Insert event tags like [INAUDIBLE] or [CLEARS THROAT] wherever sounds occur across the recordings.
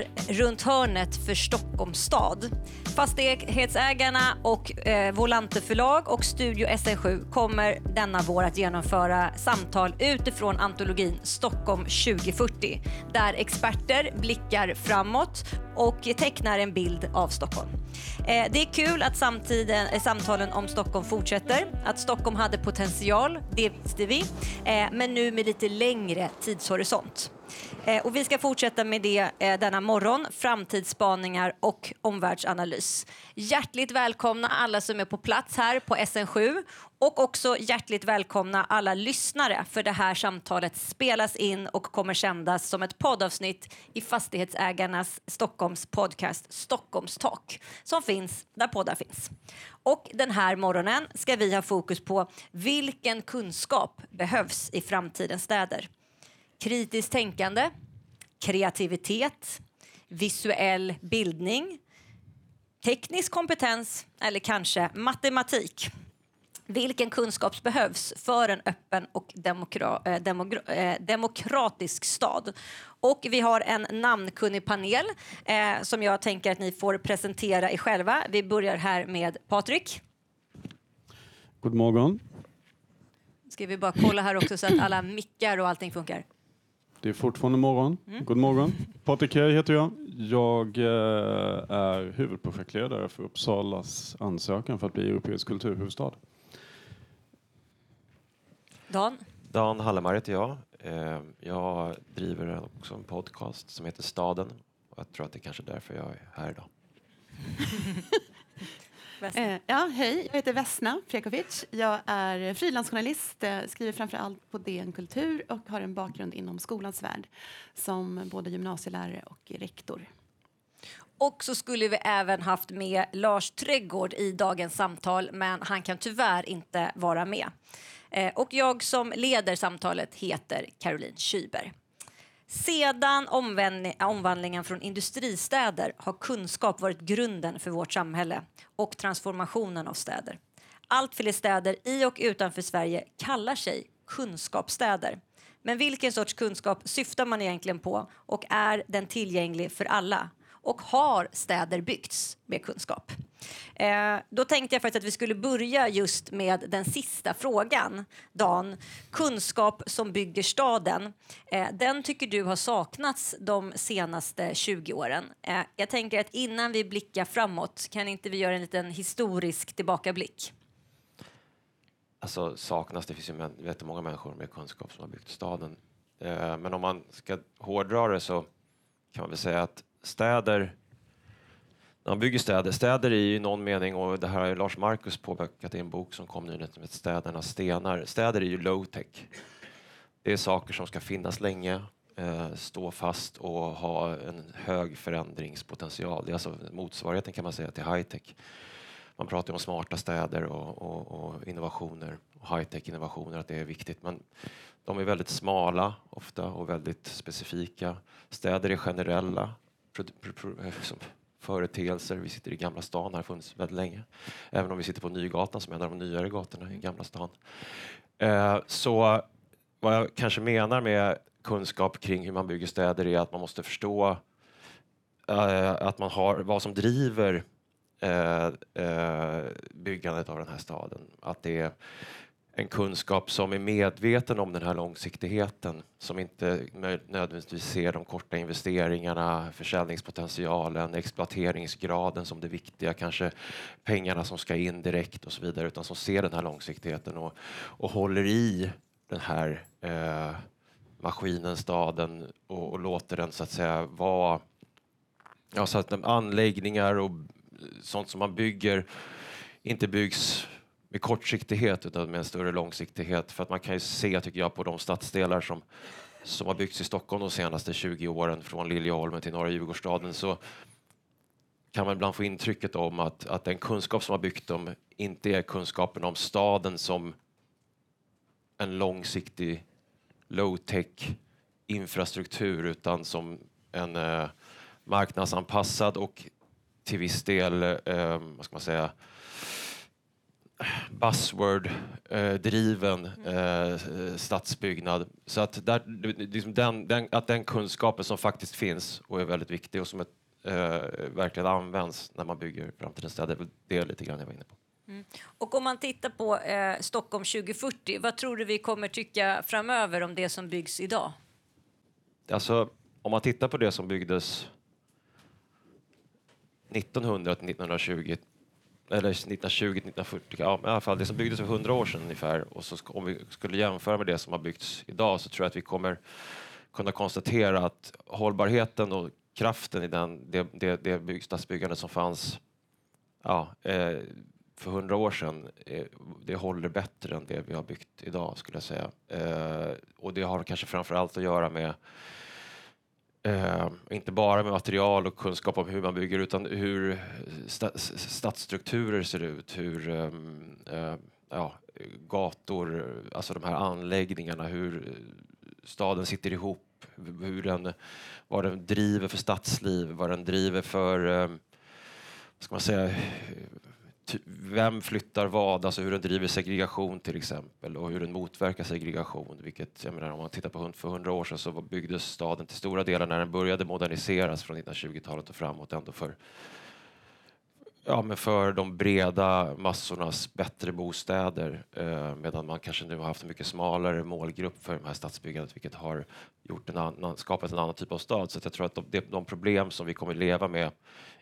är runt hörnet för Stockholms stad. Fastighetsägarna och eh, Volante förlag och Studio SN7 kommer denna vår att genomföra samtal utifrån antologin Stockholm 2040 där experter blickar framåt och tecknar en bild av Stockholm. Eh, det är kul att samtiden, eh, samtalen om Stockholm fortsätter. Att Stockholm hade potential, det visste vi, eh, men nu med lite längre tidshorisont. Eh, och vi ska fortsätta med det eh, denna morgon, framtidsspaningar och omvärldsanalys. Hjärtligt välkomna alla som är på plats här på SN7 och också hjärtligt välkomna alla lyssnare för det här samtalet spelas in och kommer sändas som ett poddavsnitt i Fastighetsägarnas Stockholms podcast Stockholms Talk som finns där poddar finns. Och den här morgonen ska vi ha fokus på vilken kunskap behövs i framtidens städer kritiskt tänkande, kreativitet, visuell bildning, teknisk kompetens eller kanske matematik. Vilken kunskap behövs för en öppen och demokra eh, demokra eh, demokratisk stad? Och vi har en namnkunnig panel eh, som jag tänker att ni får presentera er själva. Vi börjar här med Patrik. God morgon. Ska vi bara kolla här också så att alla mickar och allting funkar. Det är fortfarande morgon. Mm. God morgon. Patrik Kej heter jag. Jag eh, är huvudprojektledare för Uppsalas ansökan för att bli europeisk kulturhuvudstad. Dan? Dan Hallemar heter jag. Eh, jag driver också en podcast som heter Staden. Jag tror att det är kanske därför jag är här idag. [LAUGHS] Eh, ja, hej, jag heter Vesna Prekovic. Jag är frilansjournalist, eh, skriver framför allt på DN Kultur och har en bakgrund inom skolans värld som både gymnasielärare och rektor. Och så skulle vi även haft med Lars Trädgård i dagens samtal, men han kan tyvärr inte vara med. Eh, och jag som leder samtalet heter Caroline Kyber. Sedan omvandlingen från industristäder har kunskap varit grunden för vårt samhälle och transformationen av städer. Allt fler städer i och utanför Sverige kallar sig kunskapsstäder. Men vilken sorts kunskap syftar man egentligen på och är den tillgänglig för alla? Och har städer byggts med kunskap? Eh, då tänkte jag faktiskt att vi skulle börja just med den sista frågan. Dan, kunskap som bygger staden. Eh, den tycker du har saknats de senaste 20 åren. Eh, jag tänker att innan vi blickar framåt kan inte vi göra en liten historisk tillbakablick? Alltså saknas, det finns ju jättemånga människor med kunskap som har byggt staden. Eh, men om man ska hårdra det så kan man väl säga att städer när man bygger städer, städer är i någon mening, och det här har Lars Markus påpekat i en bok som kom nyligen som heter Städernas stenar. Städer är ju low tech. Det är saker som ska finnas länge, eh, stå fast och ha en hög förändringspotential. Det är alltså motsvarigheten kan man säga till high tech. Man pratar om smarta städer och, och, och innovationer, high tech innovationer, att det är viktigt. Men de är väldigt smala ofta och väldigt specifika. Städer är generella. Eh, företeelser. Vi sitter i Gamla stan, har funnits väldigt länge. Även om vi sitter på Nygatan som är en av de nyare gatorna i Gamla stan. Eh, så vad jag kanske menar med kunskap kring hur man bygger städer är att man måste förstå eh, att man har vad som driver byggandet av den här staden. Att det är en kunskap som är medveten om den här långsiktigheten som inte nödvändigtvis ser de korta investeringarna, försäljningspotentialen, exploateringsgraden som det viktiga, kanske pengarna som ska in direkt och så vidare, utan som ser den här långsiktigheten och, och håller i den här eh, maskinen, staden och, och, låter den så att säga vara, ja, så att anläggningar och sånt som man bygger inte byggs med kortsiktighet utan med en större långsiktighet. För att man kan ju se, tycker jag, på de stadsdelar som, som har byggts i Stockholm de senaste 20 åren, från Liljeholmen till Norra Djurgårdsstaden, så kan man ibland få intrycket om att, att den kunskap som har byggt dem inte är kunskapen om staden som en långsiktig low-tech infrastruktur utan som en eh, marknadsanpassad och till viss del, eh, vad ska man säga, buzzword-driven eh, stadsbyggnad. Så att, där, liksom den, den, att den kunskapen som faktiskt finns och är väldigt viktig och som ett, eh, verkligen används när man bygger framtidens städer, det är lite grann jag var inne på. Mm. Och om man tittar på eh, Stockholm 2040, vad tror du vi kommer tycka framöver om det som byggs idag? Alltså, om man tittar på det som byggdes 1900 till 1920 eller 1920-1940, ja, i alla fall det som byggdes för 100 år sedan ungefär. Och så om vi skulle jämföra med det som har byggts idag så tror jag att vi kommer kunna konstatera att hållbarheten och kraften i den, det, det, det bygg, stadsbyggande som fanns ja, eh, för 100 år sedan, eh, det håller bättre än det vi har byggt idag skulle jag säga. Eh, och det har kanske framför allt att göra med Eh, inte bara med material och kunskap om hur man bygger utan hur sta stadsstrukturer ser ut, hur eh, ja, gator, alltså de här anläggningarna, hur staden sitter ihop, hur den, vad den driver för stadsliv, vad den driver för, eh, vad ska man säga, vem flyttar vad, alltså hur den driver segregation till exempel och hur den motverkar segregation. Vilket, jag menar, om man tittar på för hundra år sedan så byggdes staden till stora delar när den började moderniseras från 1920-talet och framåt ändå för Ja, men för de breda massornas bättre bostäder eh, medan man kanske nu har haft en mycket smalare målgrupp för det här stadsbyggandet vilket har gjort en annan, skapat en annan typ av stad. Så jag tror att de, de problem som vi kommer leva med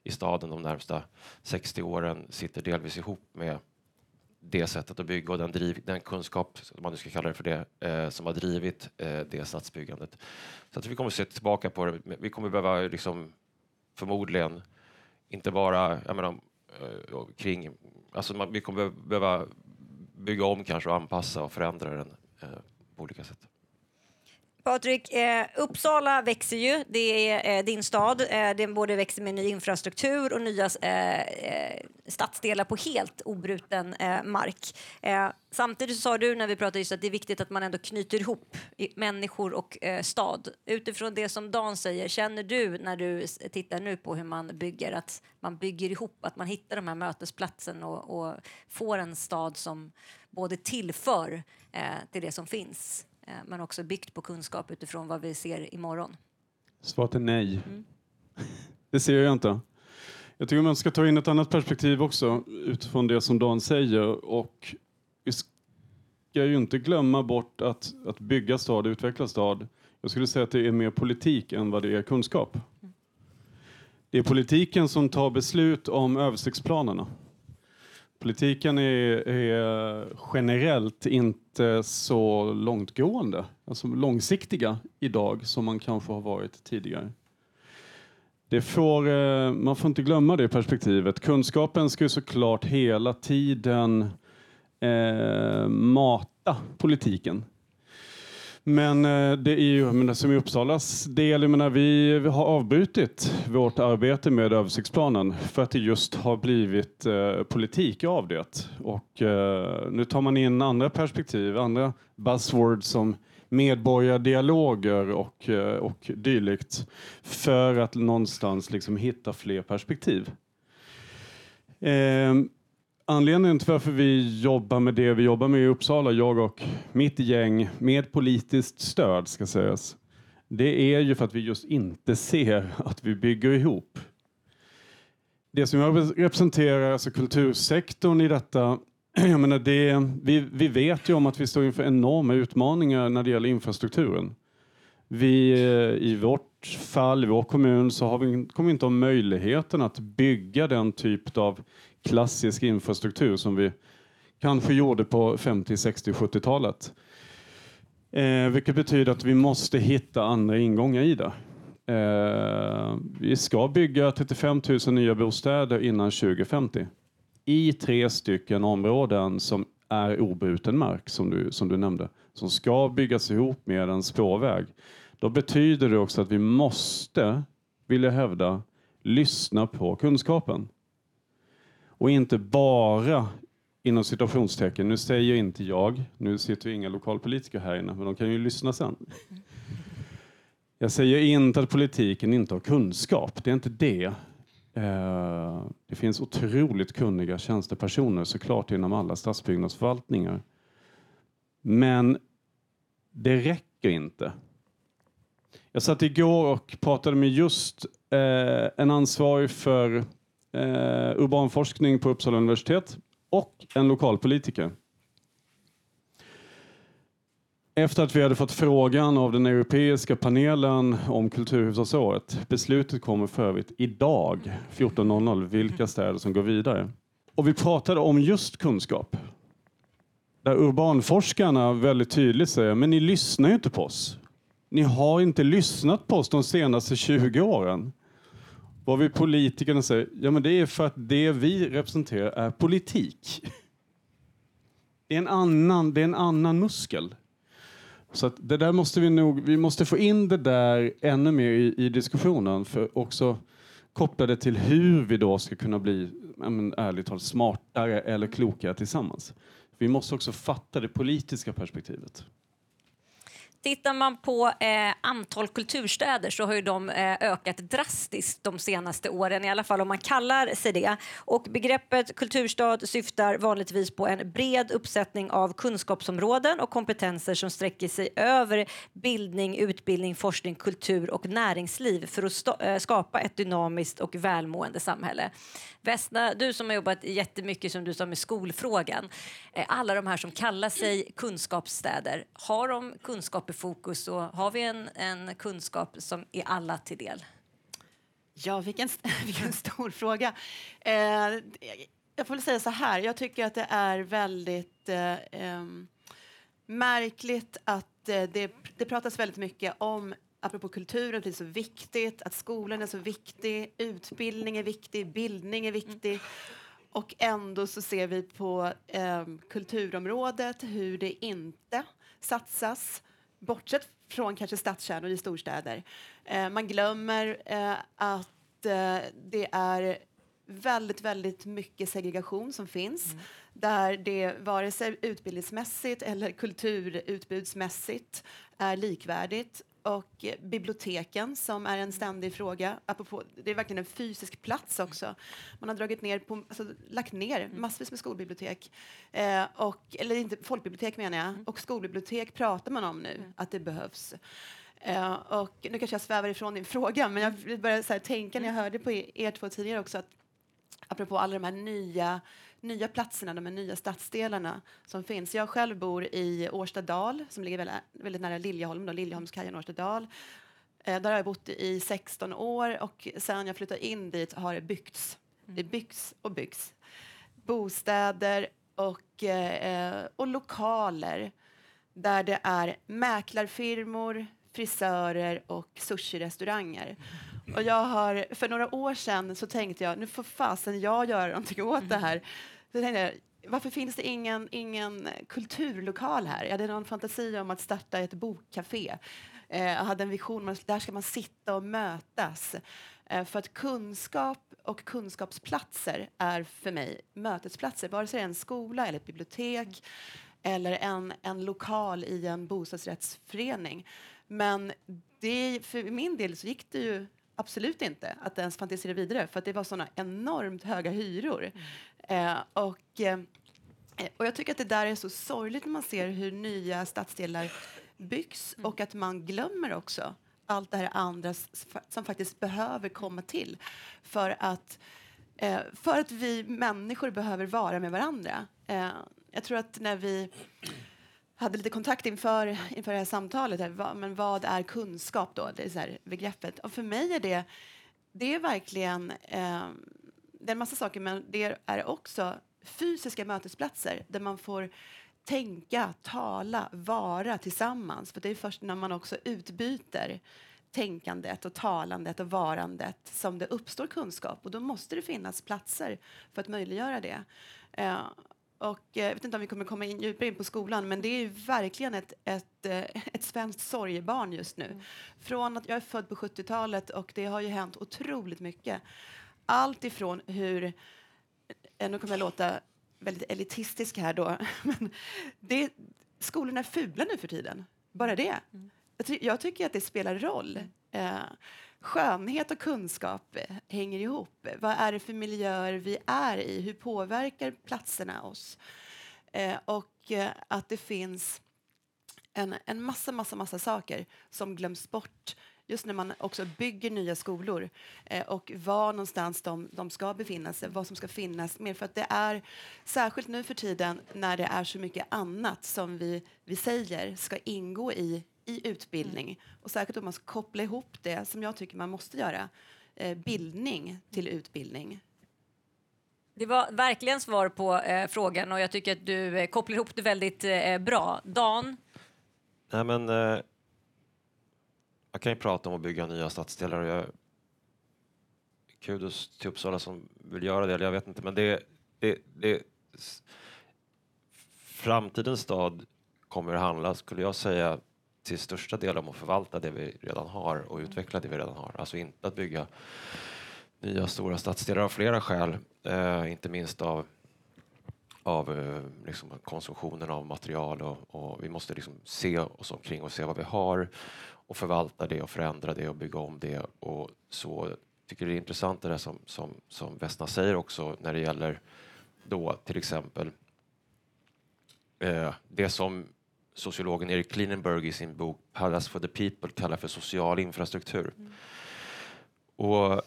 i staden de närmsta 60 åren sitter delvis ihop med det sättet att bygga och den, driv, den kunskap, om man nu ska kalla det för det, eh, som har drivit eh, det stadsbyggandet. Så att vi kommer att se tillbaka på det. Vi kommer behöva liksom, förmodligen inte bara, jag menar, eh, kring, alltså man, vi kommer behöva bygga om kanske och anpassa och förändra den eh, på olika sätt. Patrik, eh, Uppsala växer ju. Det är eh, din stad. Eh, den både växer med ny infrastruktur och nya eh, eh, stadsdelar på helt obruten eh, mark. Eh, samtidigt sa du när vi pratade just att det är viktigt att man ändå knyter ihop människor och eh, stad. Utifrån det som Dan säger, känner du när du tittar nu på hur man bygger att man bygger ihop, att man hittar de här mötesplatsen och, och får en stad som både tillför eh, till det som finns men också byggt på kunskap utifrån vad vi ser imorgon? Svaret är nej. Mm. [LAUGHS] Det ser jag inte. Jag tycker man ska ta in ett annat perspektiv också utifrån det som Dan säger. Och vi ska ju inte glömma bort att, att bygga stad, utveckla stad. Jag skulle säga att det är mer politik än vad det är kunskap. Mm. Det är politiken som tar beslut om översiktsplanerna. Politiken är, är, generellt inte så långtgående, alltså långsiktiga idag som man kanske har varit tidigare. Det får, eh, man får inte glömma det perspektivet. Kunskapen ska ju såklart hela tiden eh, mata politiken. Men eh, det är ju, men som i Uppsalas del, jag menar, vi har avbrutit vårt arbete med översiktsplanen för att det just har blivit eh, politik av det. Och eh, nu tar man in andra perspektiv, andra buzzwords som medborgardialoger och, eh, och dylikt för att någonstans liksom hitta fler perspektiv. Eh, Anledningen till varför vi jobbar med det vi jobbar med i Uppsala, jag och mitt gäng, med politiskt stöd ska sägas, det är ju för att vi just inte ser att vi bygger ihop. Det som jag representerar, alltså kultursektorn i detta, [CLEARS THROAT] jag menar det, vi, vi vet ju om att vi står inför enorma utmaningar när det gäller infrastrukturen. Vi, eh, I vårt fall, i vår kommun, så har vi, kommer vi inte ha möjligheten att bygga den typ av klassisk infrastruktur som vi kanske gjorde på 50, 60, 70-talet. Eh, vilket betyder att vi måste hitta andra ingångar i det. Eh, vi ska bygga 35 000 nya bostäder innan 2050 i tre stycken områden som är obruten mark, som du, som du nämnde, som ska byggas ihop med en spårväg. Då betyder det också att vi måste, vill jag hävda, lyssna på kunskapen. Och inte bara inom situationstecken, nu säger inte jag, nu sitter ju inga lokalpolitiker här inne, men de kan ju lyssna sen. Jag säger inte att politiken inte har kunskap, det är inte det. Eh, det finns otroligt kunniga tjänstepersoner såklart inom alla stadsbyggnadsförvaltningar. Men det räcker inte. Jag satt igår och pratade med just eh, en ansvarig för eh, urban forskning på Uppsala universitet och en lokalpolitiker. Efter att vi hade fått frågan av den europeiska panelen om kulturhuvudstadsåret. Beslutet kommer för övrigt idag 14.00 vilka städer som går vidare. Och vi pratade om just kunskap. Där urbanforskarna väldigt tydligt säger, men ni lyssnar ju inte på oss. Ni har inte lyssnat på oss de senaste 20 åren. Vad vi politikerna säger, ja men det är för att det vi representerar är politik. Det är en annan, det är en annan muskel. Så att det där måste vi nog, vi måste få in det där ännu mer i, i diskussionen för också koppla det till hur vi då ska kunna bli, men, ärligt talat, smartare eller klokare tillsammans. Vi måste också fatta det politiska perspektivet. Tittar man på eh, antal kulturstäder så har ju de eh, ökat drastiskt de senaste åren, i alla fall om man kallar sig det. Och begreppet kulturstad syftar vanligtvis på en bred uppsättning av kunskapsområden och kompetenser som sträcker sig över bildning, utbildning, forskning, kultur och näringsliv för att eh, skapa ett dynamiskt och välmående samhälle. Vesna, du som har jobbat jättemycket som du sa med skolfrågan. Eh, alla de här som kallar sig kunskapsstäder, har de kunskap i fokus och har vi en, en kunskap som är alla till del? Ja, vilken, [LAUGHS] vilken stor fråga. Eh, jag får väl säga så här, jag tycker att det är väldigt eh, ehm, märkligt att eh, det, det pratas väldigt mycket om apropå kulturen, det är så viktigt, att skolan är så viktig, utbildning är viktig, bildning är viktig. Mm. Och ändå så ser vi på eh, kulturområdet hur det inte satsas, bortsett från kanske stadskärnor i storstäder. Eh, man glömmer eh, att eh, det är väldigt, väldigt mycket segregation som finns mm. där det vare sig utbildningsmässigt eller kulturutbudsmässigt är likvärdigt och biblioteken som är en ständig fråga. Apropå, det är verkligen en fysisk plats också. Man har dragit ner på, alltså, lagt ner mm. massvis med skolbibliotek. Eh, och, eller inte folkbibliotek menar jag. Mm. Och skolbibliotek pratar man om nu mm. att det behövs. Uh, och nu kanske jag svävar ifrån din fråga, men jag började så här, tänka när jag hörde på er, er två tidigare också att apropå alla de här nya nya platserna, de nya stadsdelarna som finns. Jag själv bor i Årstadal som ligger väldigt, väldigt nära Liljeholm, då, Liljeholmskajen Årstadal. Eh, där har jag bott i 16 år och sen jag flyttade in dit har det byggts. Mm. Det byggs och byggs. Bostäder och, eh, och lokaler där det är mäklarfirmor, frisörer och sushi-restauranger. Och jag har, för några år sedan så tänkte jag, nu får fasen jag göra någonting åt det här. Så tänkte jag, varför finns det ingen, ingen kulturlokal här? Jag hade någon fantasi om att starta ett bokcafé. Eh, jag hade en vision om att där ska man sitta och mötas. Eh, för att kunskap och kunskapsplatser är för mig mötesplatser, vare sig det är en skola eller ett bibliotek eller en, en lokal i en bostadsrättsförening. Men det, för min del så gick det ju absolut inte att ens fantisera vidare för att det var såna enormt höga hyror. Mm. Eh, och, eh, och jag tycker att det där är så sorgligt när man ser hur nya stadsdelar byggs mm. och att man glömmer också allt det här andra som faktiskt behöver komma till för att, eh, för att vi människor behöver vara med varandra. Eh, jag tror att när vi hade lite kontakt inför, inför det här samtalet. Här, va, men vad är kunskap då? Det är så här, begreppet. Och för mig är det, det är verkligen, eh, det är en massa saker, men det är också fysiska mötesplatser där man får tänka, tala, vara tillsammans. För det är först när man också utbyter tänkandet och talandet och varandet som det uppstår kunskap. Och då måste det finnas platser för att möjliggöra det. Eh, och eh, jag vet inte om vi kommer komma in djupare in på skolan, men det är verkligen ett, ett, eh, ett svenskt sorgebarn just nu. Mm. Från att jag är född på 70-talet och det har ju hänt otroligt mycket. Allt ifrån hur, eh, nu kommer jag låta väldigt elitistisk här då, [LAUGHS] men det, skolorna är fula nu för tiden. Bara det. Mm. jag, ty jag tycker att det spelar roll. Eh, skönhet och kunskap eh, hänger ihop. Vad är det för miljöer vi är i? Hur påverkar platserna oss? Eh, och eh, att det finns en, en massa, massa, massa saker som glöms bort just när man också bygger nya skolor eh, och var någonstans de, de ska befinna sig, vad som ska finnas mer. För att det är, särskilt nu för tiden när det är så mycket annat som vi, vi säger ska ingå i, i utbildning och särskilt om man ska koppla ihop det som jag tycker man måste göra, eh, bildning till utbildning. Det var verkligen svar på eh, frågan och jag tycker att du eh, kopplar ihop det väldigt eh, bra. Dan? Nej, men, eh, jag kan ju prata om att bygga nya stadsdelar och jag kudos till Uppsala som vill göra det, eller jag vet inte, men det, det, det framtidens stad kommer att handla, skulle jag säga, till största del om att förvalta det vi redan har och utveckla det vi redan har. Alltså inte att bygga nya stora stadsdelar av flera skäl, eh, inte minst av av eh, liksom, konsumtionen av material och, och, vi måste liksom se oss omkring och se vad vi har och förvalta det och förändra det och bygga om det. Och så tycker det är intressant det där som, som, som Vesna säger också när det gäller då till exempel eh, det som sociologen Erik Klinenberg i sin bok Palace for the People kallar för social infrastruktur. Mm. Och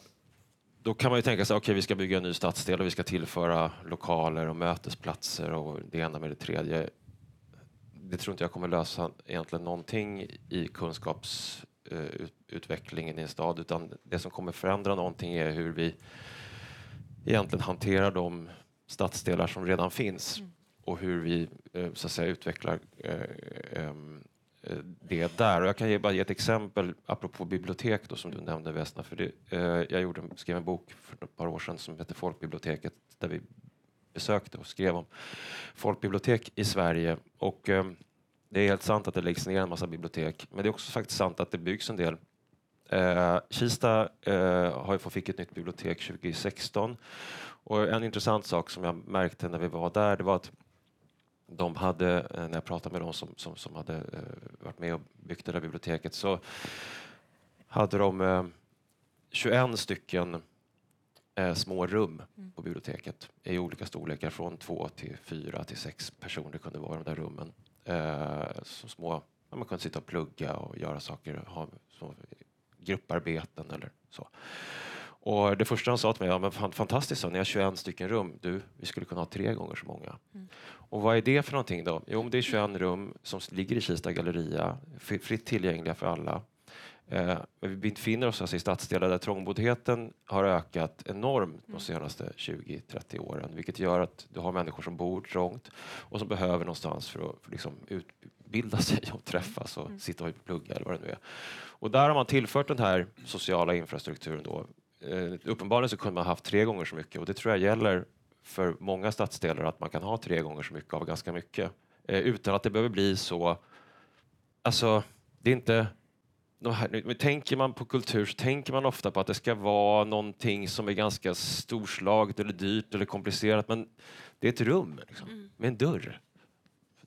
då kan man ju tänka sig, okej okay, vi ska bygga en ny stadsdel och vi ska tillföra lokaler och mötesplatser och det ena med det tredje. Det tror inte jag kommer lösa egentligen någonting i kunskapsutvecklingen eh, i en stad utan det som kommer förändra någonting är hur vi egentligen hanterar de stadsdelar som redan finns mm och hur vi eh, så att säga utvecklar eh, eh, det där. Och jag kan ge, bara ge ett exempel apropå bibliotek då, som du nämnde Vesna. För det, jag gjorde, skrev en bok för ett par år sedan som heter Folkbiblioteket där vi besökte och skrev om folkbibliotek i Sverige. Och, det är helt sant att det läggs ner en massa bibliotek men det är också faktiskt sant att det byggs en del. Eh, Kista eh, har ju fick ett nytt bibliotek 2016 och en intressant sak som jag märkte när vi var där det var att de hade, eh, när jag pratade med dem som, som, som hade eh, varit med och byggt det där biblioteket så hade de 21 eh, stycken små rum mm. på biblioteket i olika storlekar från två till fyra till sex personer kunde vara i de där rummen. Så små, man kunde sitta och plugga och göra saker, ha grupparbeten eller så. Och det första han sa till mig, ja men fantastiskt, ni har 21 stycken rum, du, vi skulle kunna ha tre gånger så många. Mm. Och vad är det för någonting då? Jo, det är 21 rum som ligger i Kista galleria, fritt tillgängliga för alla. Eh, vi befinner oss alltså i stadsdelar där trångboddheten har ökat enormt de mm. senaste 20-30 åren, vilket gör att du har människor som bor trångt och som behöver någonstans för att för liksom utbilda [LAUGHS] sig och träffas och mm. sitta och plugga eller vad det nu är. Och där har man tillfört den här sociala infrastrukturen då. Eh, uppenbarligen så kunde man haft tre gånger så mycket och det tror jag gäller för många stadsdelar att man kan ha tre gånger så mycket av ganska mycket eh, utan att det behöver bli så. Alltså, det är inte här, tänker man på kultur så tänker man ofta på att det ska vara någonting som är ganska storslaget eller dyrt eller komplicerat men det är ett rum liksom, mm. med en dörr.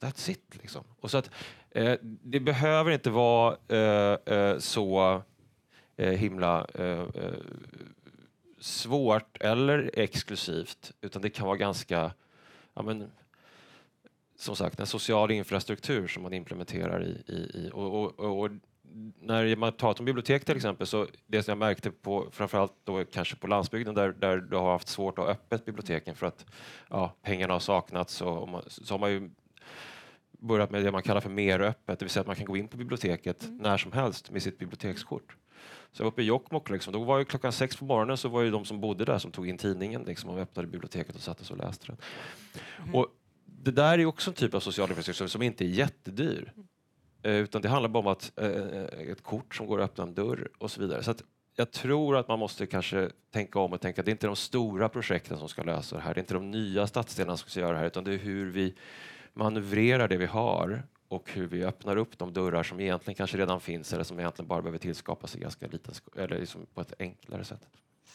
That's it. Liksom. Och så att, eh, det behöver inte vara eh, eh, så himla eh, svårt eller exklusivt, utan det kan vara ganska, ja men, som sagt, en social infrastruktur som man implementerar i, i, i och, och, och, när man pratar om bibliotek till exempel, så det som jag märkte på, framförallt då kanske på landsbygden där, där du har haft svårt att ha öppet biblioteken för att ja, pengarna har saknats, och, och man, så har man ju börjat med det man kallar för mer öppet, det vill säga att man kan gå in på biblioteket mm. när som helst med sitt bibliotekskort. Så jag var uppe i Jokkmokk, liksom. då var ju klockan sex på morgonen så var det de som bodde där som tog in tidningen liksom, och öppnade biblioteket och satte sig och läste den. Mm. Och det där är också en typ av social infrastruktur som inte är jättedyr. Eh, utan det handlar bara om att, eh, eh, ett kort som går att öppna en dörr och så vidare. Så att jag tror att man måste kanske tänka om och tänka att det är inte de stora projekten som ska lösa det här. Det är inte de nya stadsdelarna som ska göra det här utan det är hur vi manövrerar det vi har och hur vi öppnar upp de dörrar som egentligen kanske redan finns eller som egentligen bara behöver tillskapas i ganska liten, eller liksom på ett enklare sätt.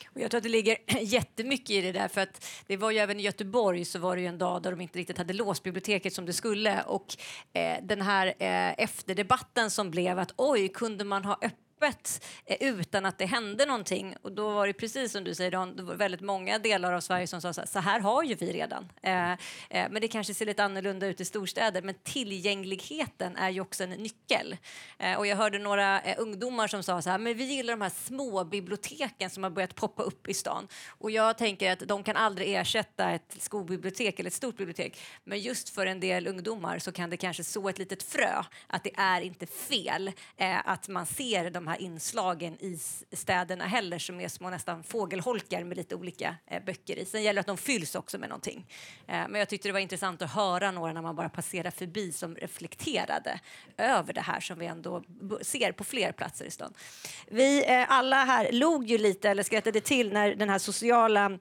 Och jag tror att det ligger [CLEARS THROAT] jättemycket i det där för att det var ju även i Göteborg så var det ju en dag där de inte riktigt hade låst biblioteket som det skulle och eh, den här eh, efterdebatten som blev att oj, kunde man ha öppet öppet eh, utan att det hände någonting. Och då var det precis som du säger, Dan, det var väldigt många delar av Sverige som sa så här, så här har ju vi redan. Eh, eh, men det kanske ser lite annorlunda ut i storstäder. Men tillgängligheten är ju också en nyckel. Eh, och jag hörde några eh, ungdomar som sa så här, men vi gillar de här små biblioteken som har börjat poppa upp i stan. Och jag tänker att de kan aldrig ersätta ett skolbibliotek eller ett stort bibliotek. Men just för en del ungdomar så kan det kanske så ett litet frö att det är inte fel eh, att man ser de här inslagen i städerna heller som är små nästan fågelholkar med lite olika eh, böcker i. Sen gäller det att de fylls också med någonting. Eh, men jag tyckte det var intressant att höra några när man bara passerar förbi som reflekterade över det här som vi ändå ser på fler platser i stan. Vi eh, alla här log ju lite eller skrattade till när den här sociala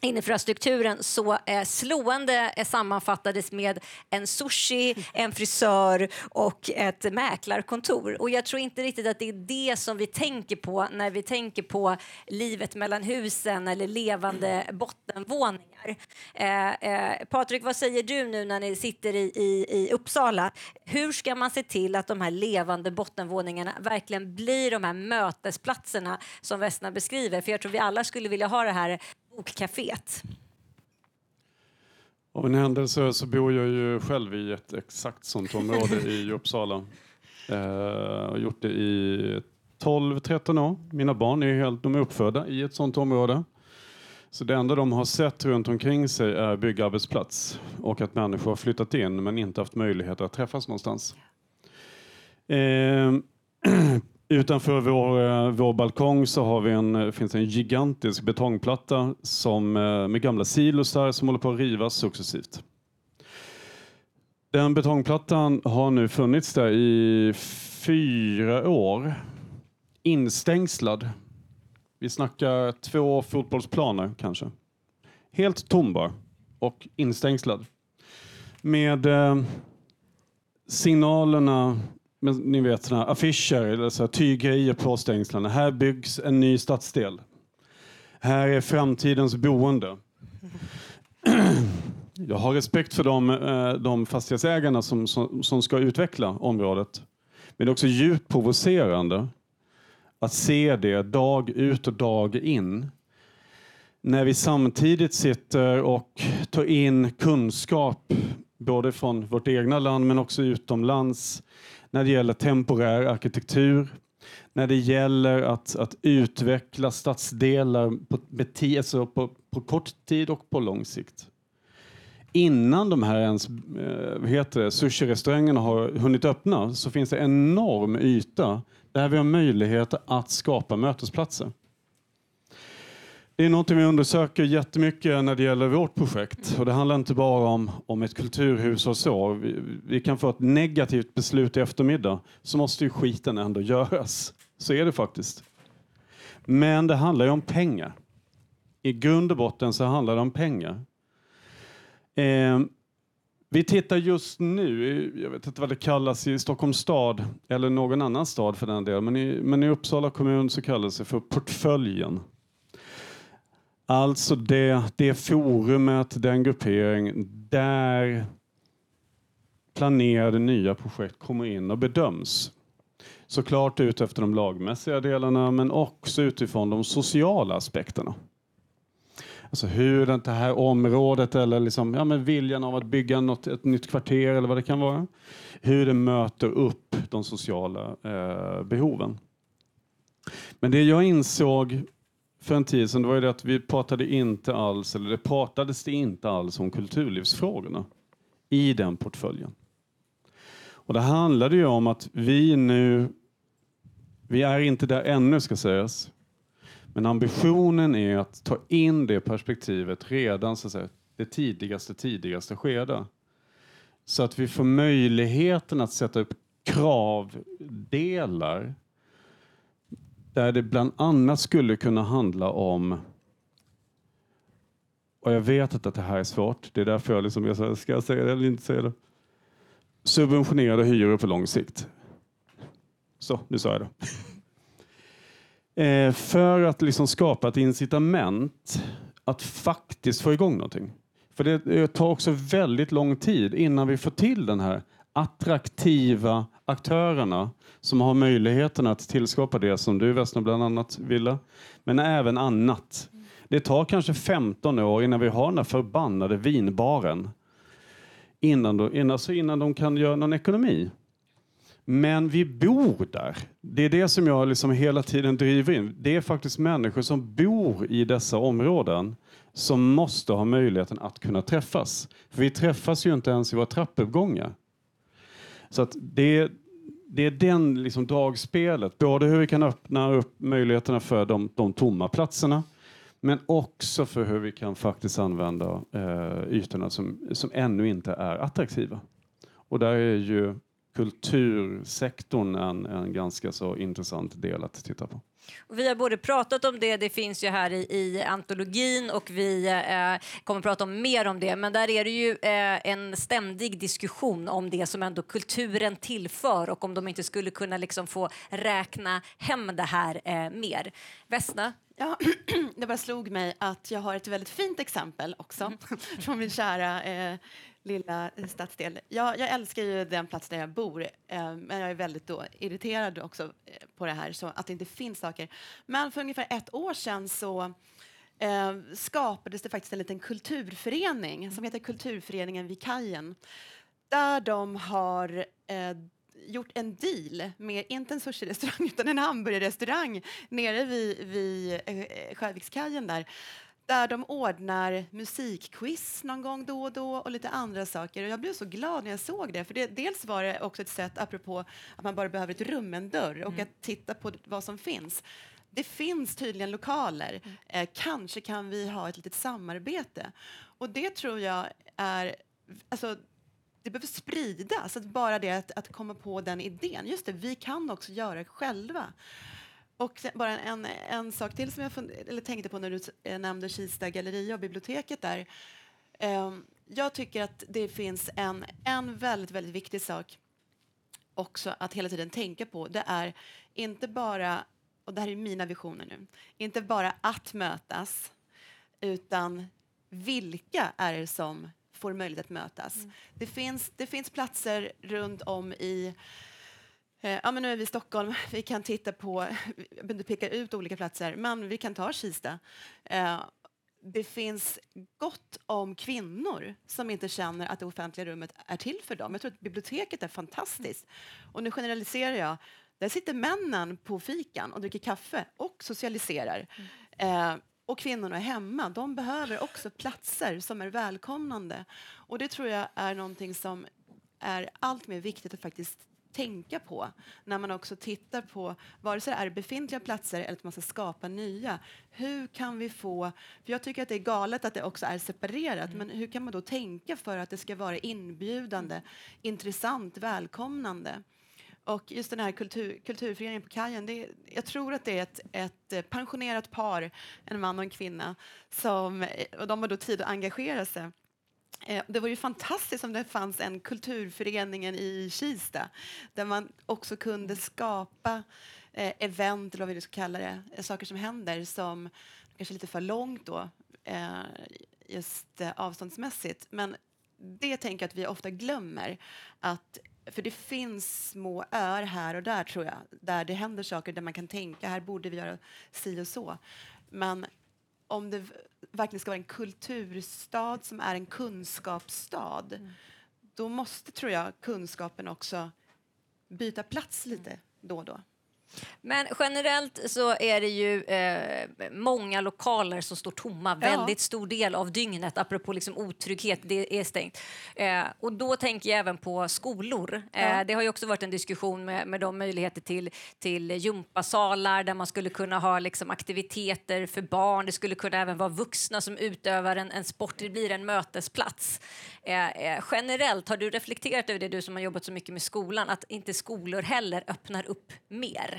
infrastrukturen så eh, slående eh, sammanfattades med en sushi, en frisör och ett mäklarkontor. Och jag tror inte riktigt att det är det som vi tänker på när vi tänker på livet mellan husen eller levande bottenvåningar. Eh, eh, Patrik, vad säger du nu när ni sitter i, i, i Uppsala? Hur ska man se till att de här levande bottenvåningarna verkligen blir de här mötesplatserna som Västna beskriver? För jag tror vi alla skulle vilja ha det här Bokcaféet. Av en händelse så bor jag ju själv i ett exakt sånt område i [LAUGHS] Uppsala. Jag eh, har gjort det i 12-13 år. Mina barn är, helt, de är uppfödda i ett sånt område. Så det enda de har sett runt omkring sig är byggarbetsplats och att människor har flyttat in men inte haft möjlighet att träffas någonstans. Eh, [CLEARS THROAT] [CLEARS THROAT] Utanför vår, eh, vår balkong så har vi en, eh, finns en gigantisk betongplatta som, eh, med gamla silosar som håller på att rivas successivt. Den betongplattan har nu funnits där i fyra år. Instängslad. Vi snackar två fotbollsplaner kanske. Helt tom bara och instängslad. Med eh, signalerna men ni vet såna affischer eller så här, tyggrejer på stängslarna. Här byggs en ny stadsdel. Här är framtidens boende. [CLEARS THROAT] Jag har respekt för de, eh, de fastighetsägarna som, som, som ska utveckla området. Men det är också djupt provocerande att se det dag ut och dag in när vi samtidigt sitter och tar in kunskap både från vårt egna land men också utomlands när det gäller temporär arkitektur, när det gäller att, att utveckla stadsdelar på, alltså på, på kort tid och på lång sikt. Innan de här ens, eh, sushi-restaurangerna har hunnit öppna så finns det enorm yta där vi har möjlighet att skapa mötesplatser. Det är något vi undersöker jättemycket när det gäller vårt projekt. Och det handlar inte bara om, om ett kulturhus och så. Vi, vi, kan få ett negativt beslut i eftermiddag så måste ju skiten ändå göras. Så är det faktiskt. Men det handlar ju om pengar. I grund och botten så handlar det om pengar. Eh, vi tittar just nu, jag vet inte vad det kallas i Stockholms stad eller någon annan stad för den delen, men i, men i Uppsala kommun så kallas det för portföljen. Alltså det, det forumet, den gruppering där planerade nya projekt kommer in och bedöms. Såklart ut efter de lagmässiga delarna men också utifrån de sociala aspekterna. Alltså hur det här området eller liksom, ja, men viljan av att bygga något, ett nytt kvarter eller vad det kan vara. Hur det möter upp de sociala eh, behoven. Men det jag insåg för en tid sedan, det var ju det att vi pratade inte alls, eller det pratades det inte alls om kulturlivsfrågorna i den portföljen. Och det handlade ju om att vi nu, vi är inte där ännu ska sägas, men ambitionen är att ta in det perspektivet redan så att säga, det tidigaste, tidigaste skede. Så att vi får möjligheten att sätta upp kravdelar där det bland annat skulle kunna handla om och jag vet att det här är svårt. Det är därför jag, liksom, jag säger, ska jag säga det eller inte säga det? Subventionerade hyror på lång sikt. Så, nu sa jag det. [LAUGHS] Eh, för att liksom skapa ett incitament att faktiskt få igång någonting. För det tar också väldigt lång tid innan vi får till den här attraktiva aktörerna som har möjligheten att tillskapa det som du Vesna bland annat ville, men även annat. Det tar kanske 15 år innan vi har den här förbannade vinbaren innan de, innan, alltså innan de kan göra någon ekonomi. Men vi bor där. Det är det som jag liksom hela tiden driver in. Det är faktiskt människor som bor i dessa områden som måste ha möjligheten att kunna träffas. För vi träffas ju inte ens i våra trappuppgångar. Så att det, det är den liksom dragspelet, både hur vi kan öppna upp möjligheterna för de, de tomma platserna, men också för hur vi kan faktiskt använda eh, ytorna som, som ännu inte är attraktiva. Och där är ju kultursektorn en, en ganska så intressant del att titta på. Och vi har både pratat om det, det finns ju här i, i antologin och vi eh, kommer prata om mer om det. Men där är det ju eh, en ständig diskussion om det som ändå kulturen tillför och om de inte skulle kunna liksom få räkna hem det här eh, mer. Vesna? Ja, [CLEARS THROAT] det bara slog mig att jag har ett väldigt fint exempel också mm. [LAUGHS] från min kära eh, lilla stadsdel. Jag, jag, älskar ju den plats där jag bor, eh, men jag är väldigt då irriterad också eh, på det här, så att det inte finns saker. Men för ungefär ett år sedan så eh, skapades det faktiskt en liten kulturförening som heter Kulturföreningen vid kajen, där de har eh, gjort en deal med, inte en sushi-restaurang, [LAUGHS] utan en hamburgerrestaurang nere vid, vid eh, Sjövikskajen där där de ordnar musikquiz någon gång då och då och lite andra saker. Och jag blev så glad när jag såg det. För det, dels var det också ett sätt, apropå att man bara behöver ett rum, en dörr och mm. att titta på vad som finns. Det finns tydligen lokaler. Mm. Eh, kanske kan vi ha ett litet samarbete. Och det tror jag är... Alltså, det behöver spridas, att bara det att, att komma på den idén. Just det, vi kan också göra det själva. Och bara en, en sak till som jag fund, eller tänkte på när du eh, nämnde Kista galleria och biblioteket där. Um, jag tycker att det finns en, en väldigt, väldigt viktig sak också att hela tiden tänka på. Det är inte bara, och det här är mina visioner nu, inte bara att mötas utan vilka är det som får möjlighet att mötas. Mm. Det, finns, det finns platser runt om i Eh, Eh, ja, men nu är vi i Stockholm. [LAUGHS] Vi kan titta på, [LAUGHS] jag behöver peka ut olika platser, men vi kan ta Kista. Eh, det finns gott om kvinnor som inte känner att det offentliga rummet är till för dem. Jag tror att biblioteket är fantastiskt. Och nu generaliserar jag. Där sitter männen på fikan och dricker kaffe och socialiserar. Mm. Och kvinnorna är hemma. De behöver också platser som är välkomnande. Och det tror jag är någonting som är allt mer viktigt att faktiskt tänka på när man också tittar på vare sig det är befintliga platser eller att man ska skapa nya. Hur kan vi få... För jag tycker att det är galet att det också är separerat, mm. men hur kan man då tänka för att det ska vara inbjudande, mm. intressant, välkomnande? Och just den här kultur, kulturföreningen på kajen, det, jag tror att det är ett, ett pensionerat par, en man och en kvinna, som, och de har då tid att engagera sig. Eh, det var ju fantastiskt om det fanns en kulturföreningen i Kista där man också kunde skapa eh, event, eller vad vi ska kalla det, eh, saker som händer som kanske är lite för långt då, just avståndsmässigt. Men det tänker jag att vi ofta glömmer. Att, för det finns små öar här och där, tror jag, där det händer saker där man kan tänka här borde vi göra si och så. Men om det verkligen ska vara en kulturstad som är en kunskapsstad mm. då måste, tror jag, kunskapen också byta plats lite då och då. Men generellt så är det ju eh, många lokaler som står tomma ja. väldigt stor del av dygnet, apropå liksom otrygghet, det är stängt. Eh, och då tänker jag även på skolor. Eh, Det har ju också varit en diskussion med, med de möjligheter till, till gympasalar där man skulle kunna ha liksom, aktiviteter för barn. Det skulle kunna även vara vuxna som utövar en, en sport. Det blir en mötesplats. Eh, eh, generellt, har du reflekterat över det, du som har jobbat så mycket med skolan, att inte skolor heller öppnar upp mer?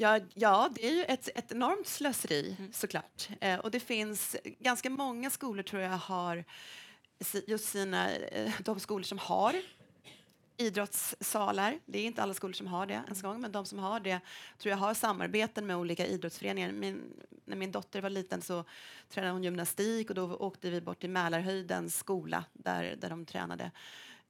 Ja, ja, det är ju ett, ett enormt slöseri mm. såklart. Eh, och det finns ganska många skolor tror jag har just sina, eh, de skolor som har idrottssalar. Det är inte alla skolor som har det ens gång, men de som har det tror jag har samarbeten med olika idrottsföreningar. Min, när min dotter var liten så tränade hon gymnastik och då åkte vi bort till Mälarhöjdens skola där, där de tränade.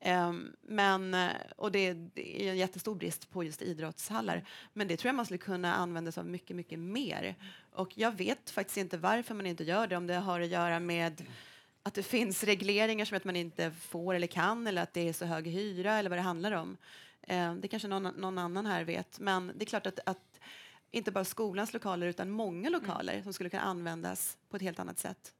Um, men, och det, är en jättestor brist på just idrottshallar. Men det tror jag man skulle kunna använda sig av mycket, mycket mer. Och jag vet faktiskt inte varför man inte gör det, om det har att göra med att det finns regleringar som att man inte får eller kan eller att det är så hög hyra eller vad det handlar om. Eh, det kanske någon, någon, annan här vet. Men det är klart att, att inte bara skolans lokaler utan många lokaler mm. som skulle kunna användas på ett helt annat sätt.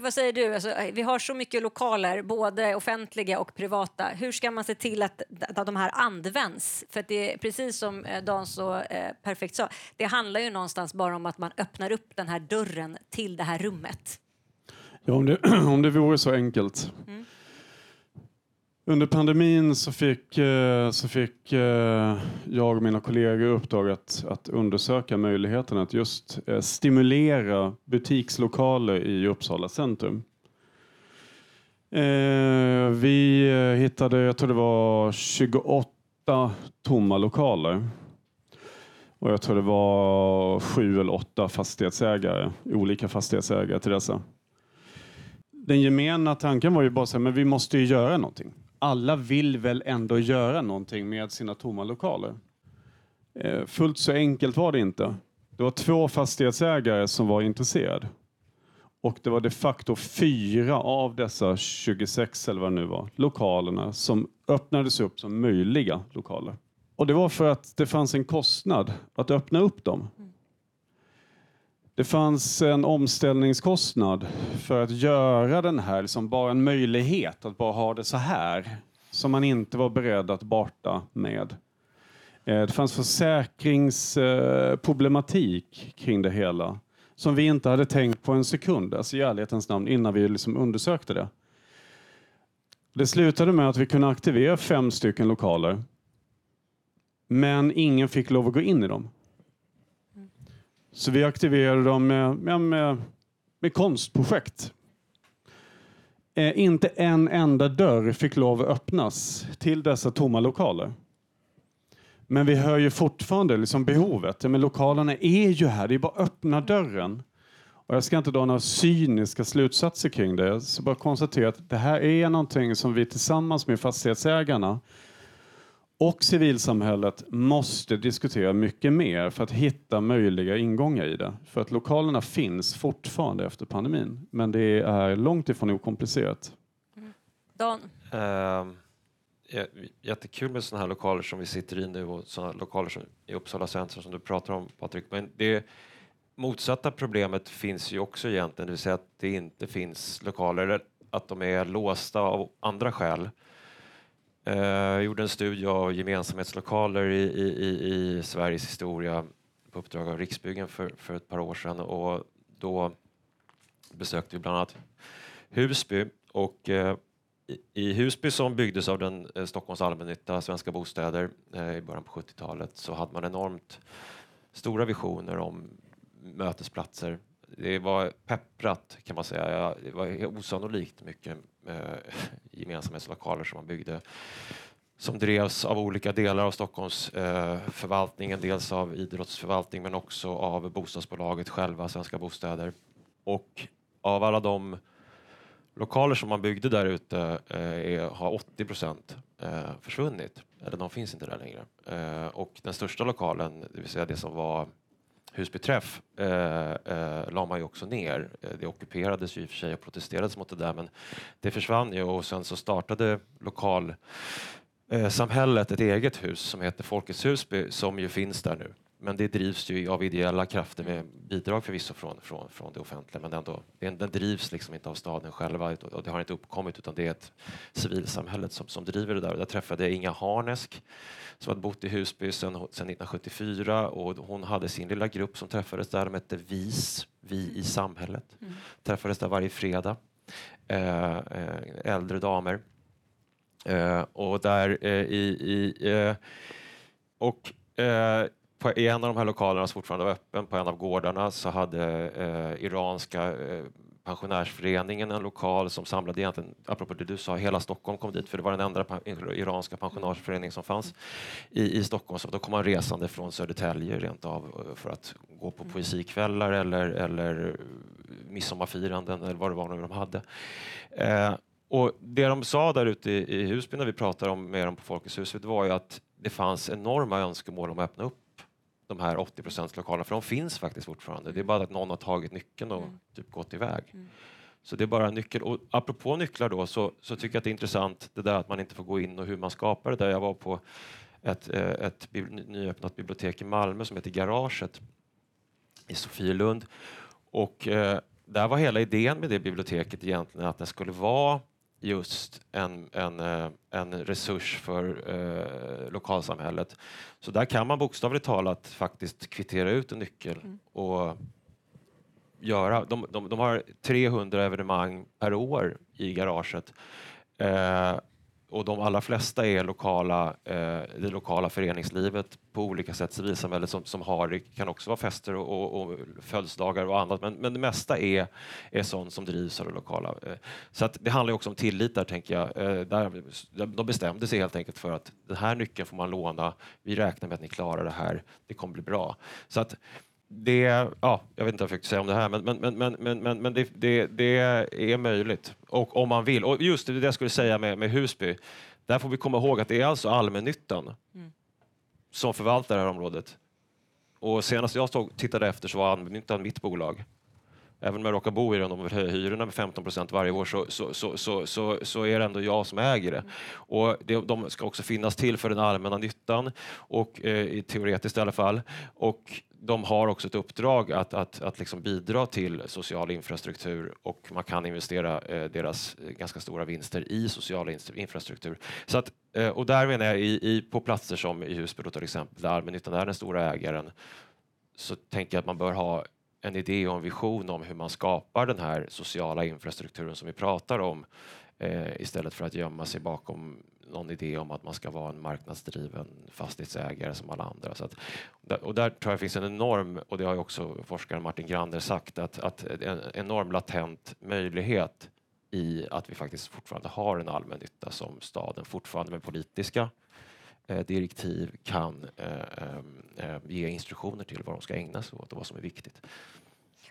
Vad säger du? Alltså, vi har så mycket lokaler, både offentliga och privata. Hur ska man se till att, att de här används? För det är precis som eh, Dan så eh, perfekt sa, det handlar ju någonstans bara om att man öppnar upp den här dörren till det här rummet. Ja, om det, [CLEARS THROAT] om det vore så enkelt. Mm. Under pandemin så fick, eh, så fick eh, jag och mina kollegor uppdraget att undersöka möjligheten att just eh, stimulera butikslokaler i Uppsala centrum. Vi hittade, jag tror det var 28 tomma lokaler. Och jag tror det var sju eller åtta fastighetsägare, olika fastighetsägare till dessa den gemena tanken var ju bara så här, men vi måste ju göra någonting. Alla vill väl ändå göra någonting med sina tomma lokaler. Eh, fullt så enkelt var det inte. Det var två fastighetsägare som var intresserade. Och det var de facto fyra av dessa 26 eller vad det nu var, lokalerna som öppnades upp som möjliga lokaler. Och det var för att det fanns en kostnad att öppna upp dem. Mm. Det fanns en omställningskostnad för att göra den här, liksom bara en möjlighet att bara ha det så här, som man inte var beredd att barta med. Eh, det fanns försäkringsproblematik eh, kring det hela som vi inte hade tänkt på en sekund, alltså i ärlighetens namn, innan vi liksom undersökte det. Det slutade med att vi kunde aktivera fem stycken lokaler, men ingen fick lov att gå in i dem. Så vi aktiverade dem med, med, med, med konstprojekt. Eh, inte en enda dörr fick lov att öppnas till dessa tomma lokaler. Men vi hör ju fortfarande liksom behovet. Men lokalerna är ju här, det är bara att öppna dörren. Och jag ska inte dra några cyniska slutsatser kring det. Jag ska bara konstatera att det här är någonting som vi tillsammans med fastighetsägarna och civilsamhället måste diskutera mycket mer för att hitta möjliga ingångar i det. För att lokalerna finns fortfarande efter pandemin, men det är långt ifrån okomplicerat. Mm. Dan? Uh, jättekul med sådana här lokaler som vi sitter i nu och sådana lokaler som i Uppsala centrum som du pratar om Patrik. Men det motsatta problemet finns ju också egentligen, det vill säga att det inte finns lokaler, att de är låsta av andra skäl. Eh, jag gjorde en studie av gemensamhetslokaler i, i, i Sveriges historia på uppdrag av Riksbyggen för, för ett par år sedan och då besökte vi bland annat Husby och eh, i Husby som byggdes av den eh, Stockholms allmännytta, Svenska Bostäder, eh, i början på 70-talet så hade man enormt stora visioner om mötesplatser. Det var pepprat kan man säga. Det var osannolikt mycket eh, [LAUGHS] gemensamhetslokaler som man byggde som drevs av olika delar av Stockholmsförvaltningen. eh, dels av idrottsförvaltning men också av bostadsbolaget själva, Svenska Bostäder. Och av alla de lokaler som man byggde där ute eh, har 80 procent eh, försvunnit, eller de finns inte där längre. Eh, och den största lokalen, det vill säga det som var Husbyträff eh, eh, la man ju också ner. Eh, det ockuperades ju i och för sig och protesterades mot det där men det försvann ju och sen så startade lokal eh, samhället ett eget hus som heter Folkets Husby som ju finns där nu. Men det drivs ju av ideella krafter med bidrag förvisso från, från, från det offentliga men ändå, den, den drivs liksom inte av staden själva och det har inte uppkommit utan det är ett civilsamhället som, som driver det där. Där träffade jag Inga Harnesk som hade bott i Husby sedan, sedan 1974 och hon hade sin lilla grupp som träffades där, de hette VIS, Vi i samhället. Mm. Träffades där varje fredag, eh äldre damer. Eh, och där eh, i, i och på, en av de här lokalerna som fortfarande var öppen, på en av gårdarna, så hade iranska pensionärsföreningen en lokal som samlade egentligen, apropå det du sa, hela Stockholm kom dit för det var den enda iranska pensionärsförening som fanns i, i Stockholm. Så då kom man resande från Södertälje rent av eh, för att gå på poesikvällar eller, eller midsommarfiranden eller vad det var nu de hade. Eh, och det de sa där ute i, i Husby när vi pratade om, med dem på Folkets hus var ju att det fanns enorma önskemål om att öppna upp de här 80 lokalerna, för de finns faktiskt fortfarande. Det är bara att någon har tagit nyckeln och mm. typ gått iväg. Mm. Så det är bara nyckel. Och apropå nycklar då, så, så tycker jag att det är intressant det där att man inte får gå in och hur man skapar det där. Jag var på ett, eh, ett nyöppnat bibliotek i Malmö som heter Garaget i Sofielund. Och eh, där var hela idén med det biblioteket egentligen att det skulle vara just en, en, eh, en resurs för eh, lokalsamhället. Så där kan man bokstavligt talat faktiskt kvittera ut en nyckel mm. och göra. De, de, de, har 300 evenemang per år i garaget. Eh, och de allra flesta är lokala, eh, det lokala föreningslivet på olika sätt, civilsamhället som, som har, det kan också vara fester och, och, och födelsedagar och annat, men, men det mesta är, är sånt som drivs av det lokala. Eh, så att det handlar också om tillit där, tänker jag. Eh, där, de bestämde sig helt enkelt för att den här nyckeln får man låna, vi räknar med att ni klarar det här, det kommer bli bra. Så att det, ja, jag vet inte vad jag försökte säga om det här, men, men, men, men, men, men det, det, det, är möjligt. Och om man vill. Och just det, det jag skulle säga med, med Husby, där får vi komma ihåg att det är alltså allmännyttan mm. som förvaltar det här området. Och senast jag stod, tittade efter så var allmännyttan mitt bolag. Även om jag råkar bo i den och de höjer hyrorna med 15 procent varje år så, så, så, så, så, så är det ändå jag som äger det. Och det, de ska också finnas till för den allmänna nyttan, och, eh, teoretiskt i alla fall. Och de har också ett uppdrag att, att, att liksom bidra till social infrastruktur och man kan investera eh, deras ganska stora vinster i social infrastruktur. Så att, eh, och där menar jag i, i, på platser som i Husby till exempel, där allmännyttan är den stora ägaren, så tänker jag att man bör ha en idé och en vision om hur man skapar den här sociala infrastrukturen som vi pratar om eh, istället för att gömma sig bakom någon idé om att man ska vara en marknadsdriven fastighetsägare som alla andra. Så att, och där tror jag finns en enorm, och det har ju också forskaren Martin Grander sagt, att, att en enorm latent möjlighet i att vi faktiskt fortfarande har en allmännytta som staden fortfarande med politiska eh, direktiv kan eh, eh, eh, ge instruktioner till vad de ska ägna sig åt och vad som är viktigt.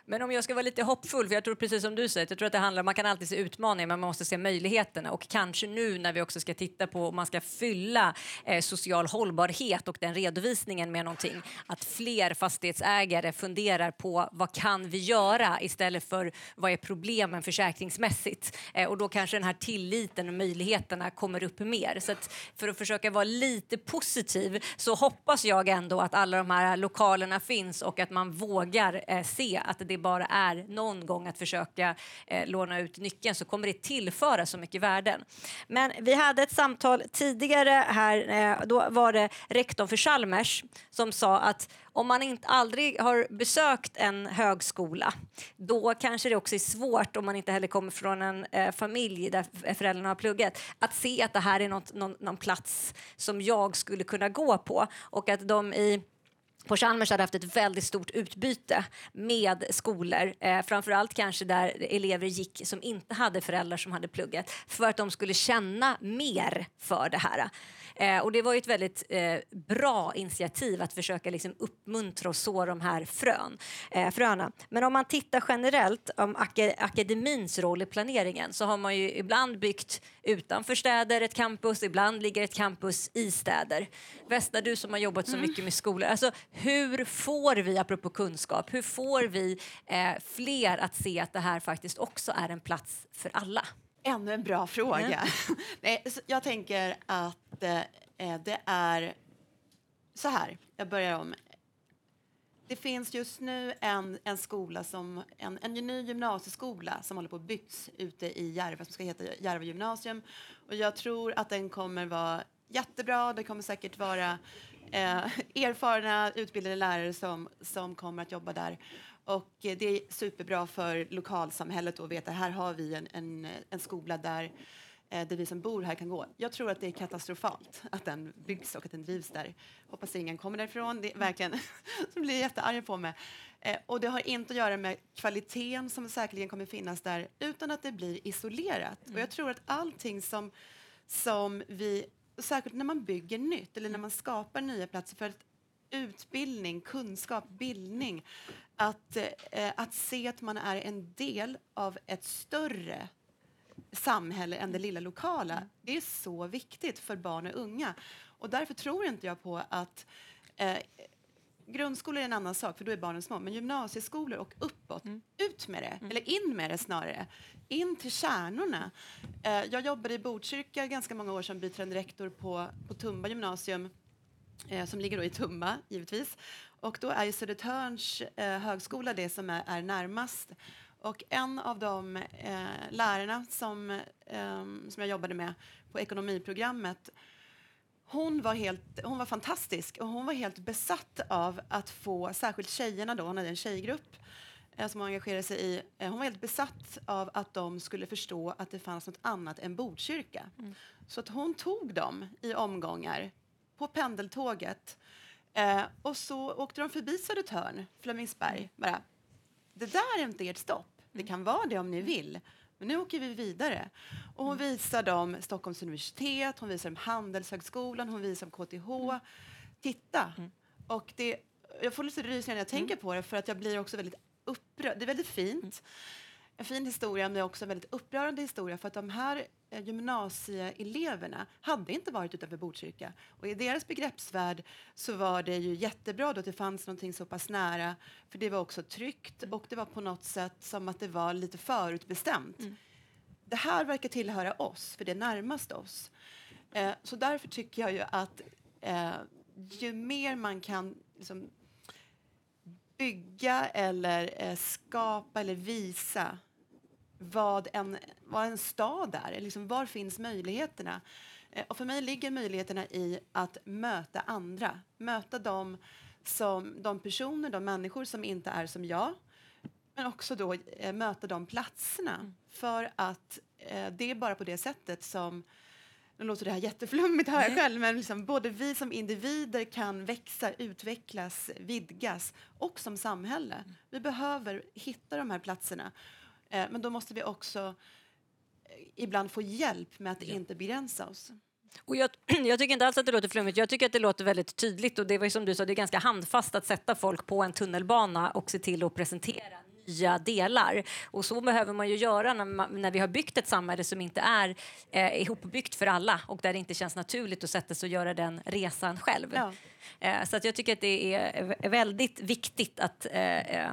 Men om jag ska vara lite hoppfull, för jag tror precis som du säger, jag tror att det handlar man kan alltid se utmaningar, men man måste se möjligheterna och kanske nu när vi också ska titta på om man ska fylla eh, social hållbarhet och den redovisningen med någonting, att fler fastighetsägare funderar på vad kan vi göra istället för vad är problemen försäkringsmässigt? Eh, och då kanske den här tilliten och möjligheterna kommer upp mer. Så att för att försöka vara lite positiv så hoppas jag ändå att alla de här lokalerna finns och att man vågar eh, se att det det bara är någon gång att försöka eh, låna ut nyckeln så kommer det tillföra så mycket värden. Men vi hade ett samtal tidigare här, eh, då var det rektorn för Chalmers som sa att om man inte aldrig har besökt en högskola då kanske det också är svårt om man inte heller kommer från en eh, familj där föräldrarna har pluggat att se att det här är något, någon, någon plats som jag skulle kunna gå på och att de i på Chalmers hade haft ett väldigt stort utbyte med skolor, eh, framförallt kanske där elever gick som inte hade föräldrar som hade pluggat, för att de skulle känna mer för det här. Eh, och det var ett väldigt eh, bra initiativ att försöka liksom uppmuntra och så de här frön, eh, fröna. Men om man tittar generellt om ak akademins roll i planeringen så har man ju ibland byggt utanför städer ett campus, ibland ligger ett campus i städer. Västa, du som har jobbat så mm. mycket med skolor, alltså, hur får vi, apropå kunskap, hur får vi eh, fler att se att det här faktiskt också är en plats för alla? Ännu en bra fråga. [LAUGHS] Nej, jag tänker att eh, det är så här. Jag börjar om. Det finns just nu en, en skola som en, en ny gymnasieskola som håller på att byggs ute i Järva som ska heta Järva gymnasium. Och jag tror att den kommer vara jättebra. Det kommer säkert vara eh, erfarna utbildade lärare som, som kommer att jobba där. Och det är superbra för lokalsamhället att veta här har vi en, en, en skola där eh, där vi som bor här kan gå. Jag tror att det är katastrofalt att den byggs och att den drivs där. Hoppas ingen kommer därifrån. Det är verkligen, [LAUGHS] så blir jättearga på mig. Eh, och det har inte att göra med kvaliteten som säkerligen kommer finnas där, utan att det blir isolerat. Och jag tror att allting som, som vi, särskilt när man bygger nytt eller när man skapar nya platser för att utbildning, kunskap, bildning, att, eh, att se att man är en del av ett större samhälle än det lilla lokala. Det är så viktigt för barn och unga. Och därför tror inte jag på att eh, Grundskolor är en annan sak, för då är barnen små. Men gymnasieskolor och uppåt, Mm. ut med det. Eller in med det snarare. In till kärnorna. Eh, jag jobbade i Botkyrka ganska många år som biträdande rektor på, på Tumba gymnasium, eh, som ligger då i Tumba, givetvis. Och då är ju Södertörns eh, högskola det som är, är närmast. Och en av de eh, lärarna som, eh, som jag jobbade med på ekonomiprogrammet hon var, helt, hon var fantastisk och hon var helt besatt av att få, särskilt tjejerna då, hon hade en tjejgrupp eh, som hon engagerade sig i. Eh, hon var helt besatt av att de skulle förstå att det fanns något annat än Botkyrka. Så att hon tog dem i omgångar på pendeltåget eh, och så åkte de förbi Södertörn, Flemingsberg, bara det där är inte ert stopp. Det kan vara det om ni vill. Men nu åker vi vidare. Och hon visar dem Stockholms universitet, hon visar dem Handelshögskolan, hon visar dem KTH. Titta! Och det, jag får lite rysningar när jag tänker på det för att jag blir också väldigt upprörd. Det är väldigt fint. En fin historia, men också en väldigt upprörande historia för att de här gymnasieeleverna hade inte varit utanför Botkyrka. Och i deras begreppsvärld så var det ju jättebra då att det fanns någonting så pass nära, för det var också tryggt och det var på något sätt som att det var lite förutbestämt. Det här verkar tillhöra oss, för det är närmast oss. Eh, så därför tycker jag ju att eh, ju mer man kan liksom, bygga eller eh, skapa eller visa vad en, vad en stad är. Liksom, var finns möjligheterna? Eh, och för mig ligger möjligheterna i att möta andra. Möta dem som, de personer, de människor som inte är som jag. Men också då eh, möta de platserna. För att eh, det är bara på det sättet som nu låter det här jätteflummigt hör jag själv, men liksom både vi som individer kan växa, utvecklas, vidgas och som samhälle. Vi behöver hitta de här platserna. Eh, men då måste vi också eh, ibland få hjälp med att inte begränsa oss. Och jag, [CLEARS THROAT] jag tycker inte alls att det låter flummigt. Jag tycker att det låter väldigt tydligt. Och det var som du sa, det är ganska handfast att sätta folk på en tunnelbana och se till att presentera nya delar. Och så behöver man ju göra när, man, när vi har byggt ett samhälle som inte är eh, ihopbyggt för alla och där det inte känns naturligt att sätta sig och göra den resan själv. Ja. Eh, så att jag tycker att det är vä- väldigt viktigt att eh, eh,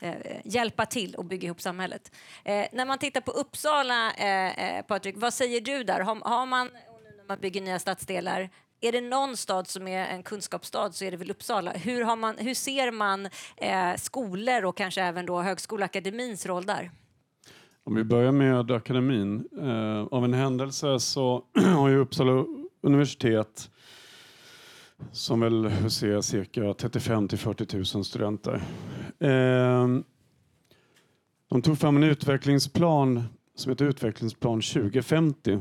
eh, hjälpa till och bygga ihop samhället. Eh, när man tittar på Uppsala, eh, Patrik, vad säger du där? Har, har man, nu när man bygger nya stadsdelar, är det någon stad som är en kunskapsstad så är det väl Uppsala. Hur, har man, hur ser man eh, skolor och kanske även då Högskoleakademins roll där? Om vi börjar med akademin. Eh, av en händelse så [CLEARS THROAT] har ju Uppsala universitet som väl huserar cirka 35 till 40 000 studenter. Eh, de tog fram en utvecklingsplan som heter Utvecklingsplan 2050.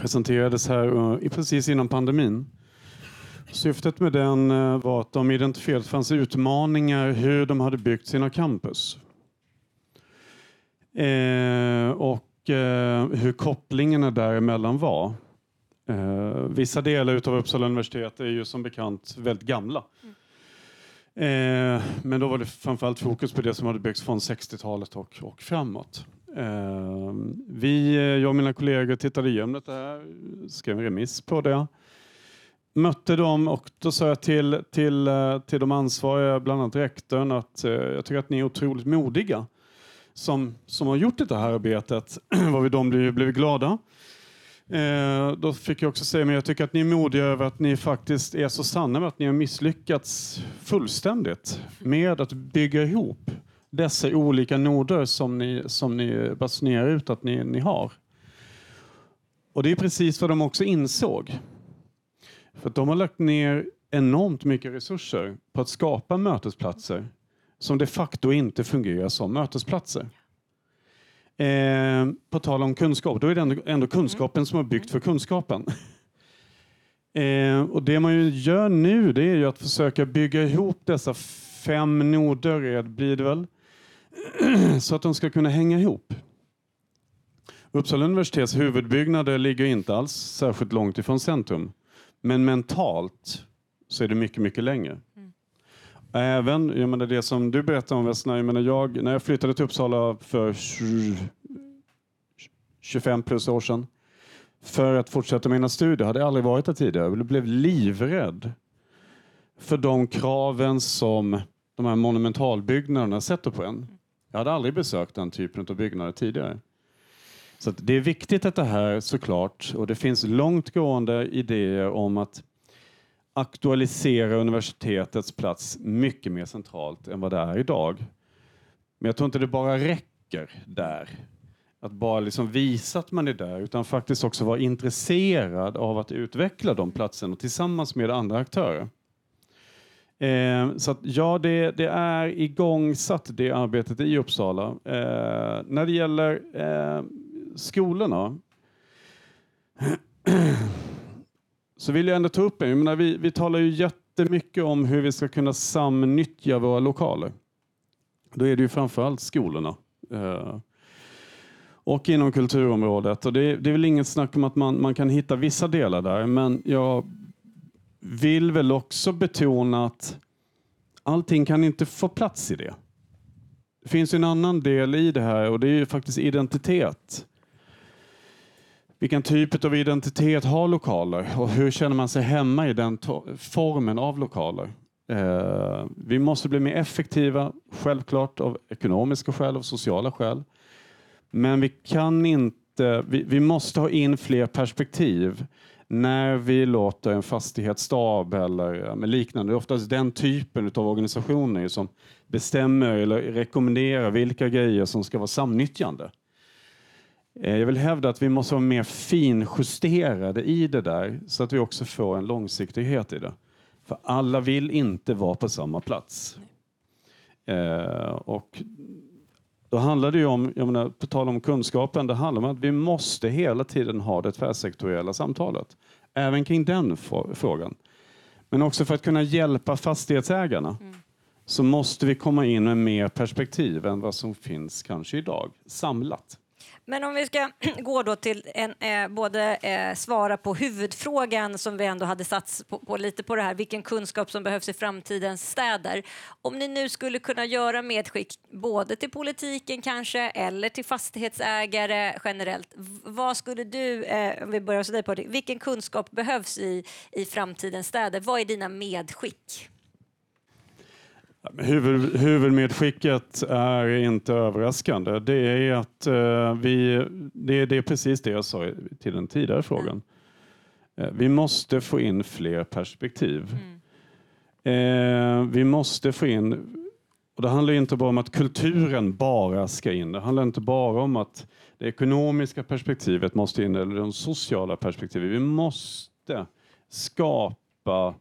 Presenterades här eh, precis innan pandemin. Syftet med den eh, var att de identifierade att det fanns utmaningar hur de hade byggt sina campus. Eh, och eh, hur kopplingarna däremellan var. Eh, vissa delar av Uppsala universitet är ju som bekant väldigt gamla. Eh, men då var det framförallt fokus på det som hade byggts från 60-talet och, och framåt. Ehm, eh, vi, jag och mina kollegor tittade igenom det här, skrev en remiss på det. Mötte dem och då sa jag till, till, eh, till de ansvariga, bland annat rektorn, att eh, jag tycker att ni är otroligt modiga som, som har gjort det här arbetet. [CLEARS THROAT] Varvid de blev, blev glada. Eh, då fick jag också säga, men jag tycker att ni är modiga över att ni faktiskt är så sanna med att ni har misslyckats fullständigt med att bygga ihop dessa olika noder som ni, som ni basunerar ut att ni, ni har. Och det är precis vad de också insåg. För att de har lagt ner enormt mycket resurser på att skapa mötesplatser som de facto inte fungerar som mötesplatser. Eh, på tal om kunskap, då är det ändå, ändå kunskapen som har byggt för kunskapen. [LAUGHS] Eh, och det man ju gör nu det är ju att försöka bygga ihop dessa fem noder, blir det väl, [CLEARS THROAT] så att de ska kunna hänga ihop. Uppsala universitets huvudbyggnader ligger inte alls särskilt långt ifrån centrum. Men mentalt så är det mycket, mycket längre. Mm. Även jag menar det som du berättade om Vesna, jag menar jag, när jag flyttade till Uppsala för 25 plus år sedan för att fortsätta mina studier. hade jag aldrig varit där tidigare. Jag blev livrädd för de kraven som de här monumentalbyggnaderna sätter på en. Jag hade aldrig besökt den typen av byggnader tidigare. Så det är viktigt att det här såklart, och det finns långtgående idéer om att aktualisera universitetets plats mycket mer centralt än vad det är idag. Men jag tror inte det bara räcker där att bara liksom visa att man är där, utan faktiskt också vara intresserad av att utveckla de platserna tillsammans med andra aktörer. Eh, så att, ja, det, det, är igångsatt det arbetet i Uppsala. Eh, när det gäller eh, skolorna [CLEARS THROAT] så vill jag ändå ta upp en. Jag menar, vi, vi talar ju jättemycket om hur vi ska kunna samnyttja våra lokaler. Då är det ju framförallt skolorna. Eh, och inom kulturområdet. Och det, det är väl inget snack om att man, man kan hitta vissa delar där, men jag vill väl också betona att allting kan inte få plats i det. Det finns en annan del i det här och det är ju faktiskt identitet. Vilken typ av identitet har lokaler och hur känner man sig hemma i den formen av lokaler? Eh, vi måste bli mer effektiva, självklart av ekonomiska skäl och sociala skäl. Men vi kan inte, vi, vi måste ha in fler perspektiv när vi låter en fastighetsstab eller liknande, det är oftast den typen av organisationer som bestämmer eller rekommenderar vilka grejer som ska vara samnyttjande. Eh, jag vill hävda att vi måste vara mer finjusterade i det där så att vi också får en långsiktighet i det. För alla vill inte vara på samma plats. Eh, och då handlar det ju om, jag menar, på tal om kunskapen, det handlar om att vi måste hela tiden ha det tvärsektoriella samtalet. Även kring den frågan. Men också för att kunna hjälpa fastighetsägarna mm. så måste vi komma in med mer perspektiv än vad som finns kanske idag, samlat. Men om vi ska [CLEARS THROAT] gå då till en, eh, både eh, svara på huvudfrågan som vi ändå hade satt på, på, lite på det här, vilken kunskap som behövs i framtidens städer. Om ni nu skulle kunna göra medskick både till politiken kanske eller till fastighetsägare generellt. Vad skulle du, eh, om vi börjar hos dig på det, vilken kunskap behövs i, i framtidens städer? Vad är dina medskick? Huvud, huvudmedskicket är inte överraskande. Det är att eh, vi, det, det, är precis det jag sa till den tidigare frågan. Eh, vi måste få in fler perspektiv. Mm. Eh, vi måste få in, och det handlar inte bara om att kulturen bara ska in. Det handlar inte bara om att det ekonomiska perspektivet måste in eller det sociala perspektivet. Vi måste skapa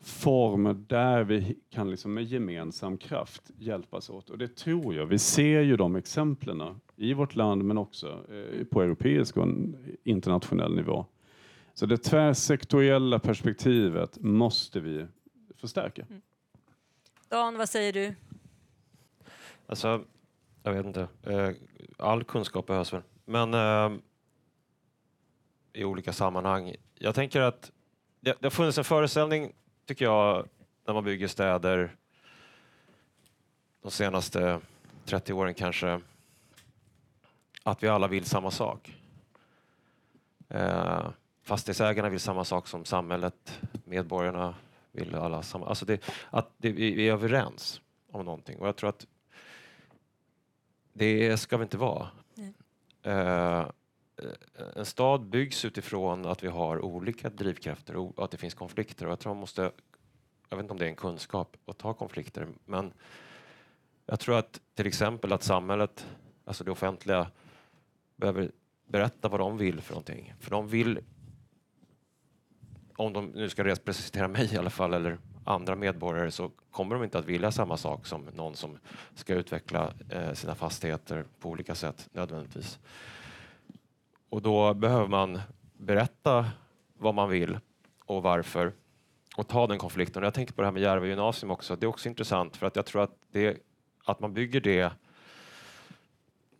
former där vi kan liksom med gemensam kraft hjälpas åt. Och det tror jag. Vi ser ju de exemplen i vårt land men också eh, på europeisk och internationell nivå. Så det tvärsektoriella perspektivet måste vi förstärka. Mm. Dan, vad säger du? Alltså, jag vet inte. Eh, all kunskap behövs väl. Men eh, i olika sammanhang. Jag tänker att det, det har funnits en föreställning tycker jag, när man bygger städer de senaste 30 åren kanske, att vi alla vill samma sak. Eh, fastighetsägarna vill samma sak som samhället, medborgarna vill alla samma... Alltså det, att det, vi är överens om någonting och jag tror att det ska vi inte vara. Eh, Eh, en stad byggs utifrån att vi har olika drivkrafter och att det finns konflikter. Och jag tror man måste, jag vet inte om det är en kunskap att ta konflikter, men jag tror att till exempel att samhället, alltså det offentliga, behöver berätta vad de vill för någonting. För de vill, om de nu ska representera mig i alla fall, eller andra medborgare så kommer de inte att vilja samma sak som någon som ska utveckla eh, sina fastigheter på olika sätt nödvändigtvis. Och då behöver man berätta vad man vill och varför och ta den konflikten. Och jag tänker på det här med Järva gymnasium också. Det är också intressant för att jag tror att, det, att man bygger det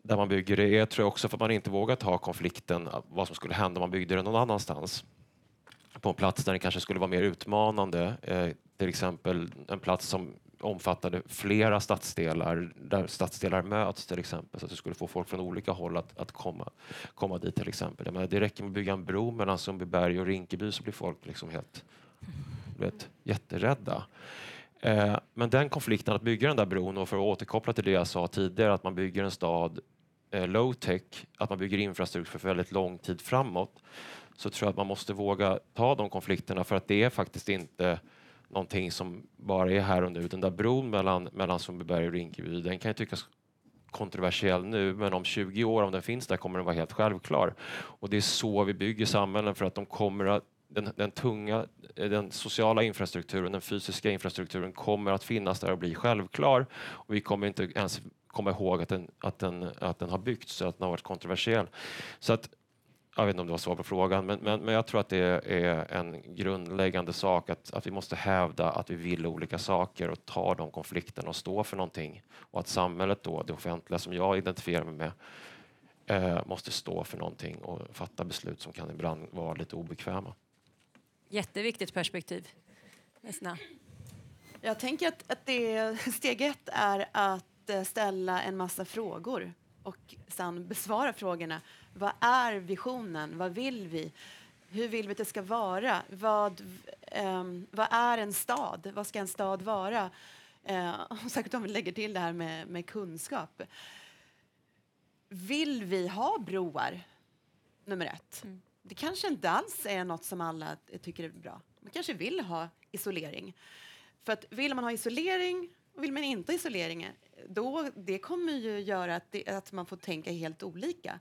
där man bygger det är tror jag också för att man inte vågar ta konflikten vad som skulle hända om man byggde det någon annanstans. På en plats där det kanske skulle vara mer utmanande. Eh, till exempel en plats som omfattade flera stadsdelar, där stadsdelar möts till exempel, så att du skulle få folk från olika håll att, att komma, komma dit till exempel. Jag menar, det räcker med att bygga en bro mellan Sundbyberg och Rinkeby så blir folk liksom helt vet, jätterädda. Eh, men den konflikten att bygga den där bron och för att återkoppla till det jag sa tidigare att man bygger en stad eh, low tech, att man bygger infrastruktur för väldigt lång tid framåt så tror jag att man måste våga ta de konflikterna för att det är faktiskt inte någonting som bara är här och nu. Den där bron mellan, mellan Sundbyberg och Rinkeby, den kan ju tyckas kontroversiell nu, men om 20 år, om den finns där, kommer den vara helt självklar. Och det är så vi bygger samhällen, för att de kommer att den, den, tunga, den sociala infrastrukturen, den fysiska infrastrukturen kommer att finnas där och bli självklar. Och vi kommer inte ens komma ihåg att den, att den, att den har byggts, att den har varit kontroversiell. Så att, jag vet inte om det var svar på frågan, men, men, men jag tror att det är en grundläggande sak att, att vi måste hävda att vi vill olika saker och ta de konflikterna och stå för någonting. Och att samhället då, det offentliga som jag identifierar mig med, eh, måste stå för någonting och fatta beslut som kan ibland vara lite obekväma. Jätteviktigt perspektiv. Vesna. Jag tänker att, att det, [LAUGHS] steg ett är att eh, ställa en massa frågor och sen besvara frågorna. Vad är visionen? Vad vill vi? Hur vill vi att det ska vara? Vad, um, vad är en stad? Vad ska en stad vara? [LAUGHS] Uh, särskilt om vi lägger till det här med, med kunskap. Vill vi ha broar? Nummer ett. Mm det kanske inte alls är något som alla tycker är bra. Man kanske vill ha isolering. För att vill man ha isolering och vill man inte ha isolering, då, det kommer ju göra att, det, att man får tänka helt olika.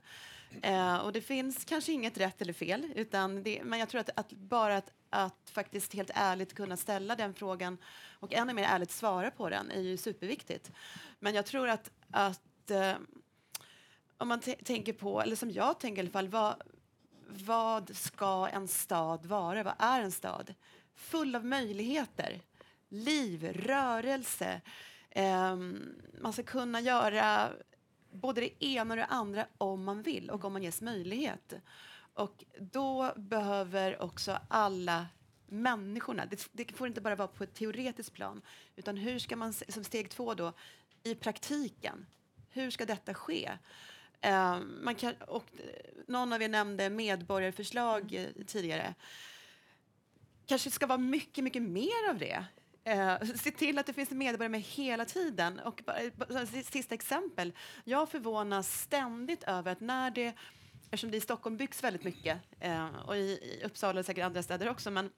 Eh, och det finns kanske inget rätt eller fel, utan det, men jag tror att, att bara att, att, faktiskt helt ärligt kunna ställa den frågan och ännu mer ärligt svara på den är ju superviktigt. Men jag tror att, att eh, om man tänker på, eller som jag tänker i alla fall, vad, vad ska en stad vara? Vad är en stad? Full av möjligheter, liv, rörelse. Eh, man ska kunna göra både det ena och det andra om man vill och om man ges möjlighet. Och då behöver också alla människorna, det, det, får inte bara vara på ett teoretiskt plan, utan hur ska man som steg två då i praktiken, hur ska detta ske? Uh, man kan, och, någon av er nämnde medborgarförslag mm. tidigare. kanske ska vara mycket, mycket mer av det. Eh, se till att det finns medborgare med hela tiden. Och bara, sista exempel. Jag förvånas ständigt över att när det, eftersom det i Stockholm byggs väldigt mycket, eh, och i, i Uppsala och säkert andra städer också, men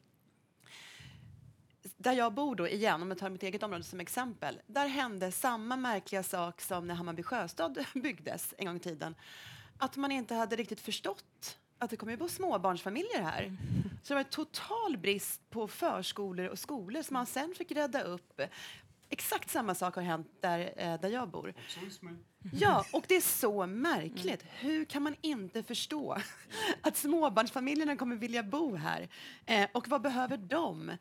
där jag bor då igen, om jag tar mitt eget område som exempel, där hände samma märkliga sak som när Hammarby sjöstad [LAUGHS] byggdes en gång i tiden. Att man inte hade riktigt förstått att det kommer ju bo småbarnsfamiljer här. Så det var total brist på förskolor och skolor som man sen fick rädda upp. Exakt samma sak har hänt där, eh, där jag bor. Ja, och det är så märkligt. Hur kan man inte förstå [LAUGHS] att småbarnsfamiljerna kommer vilja bo här? Eh, och vad behöver de?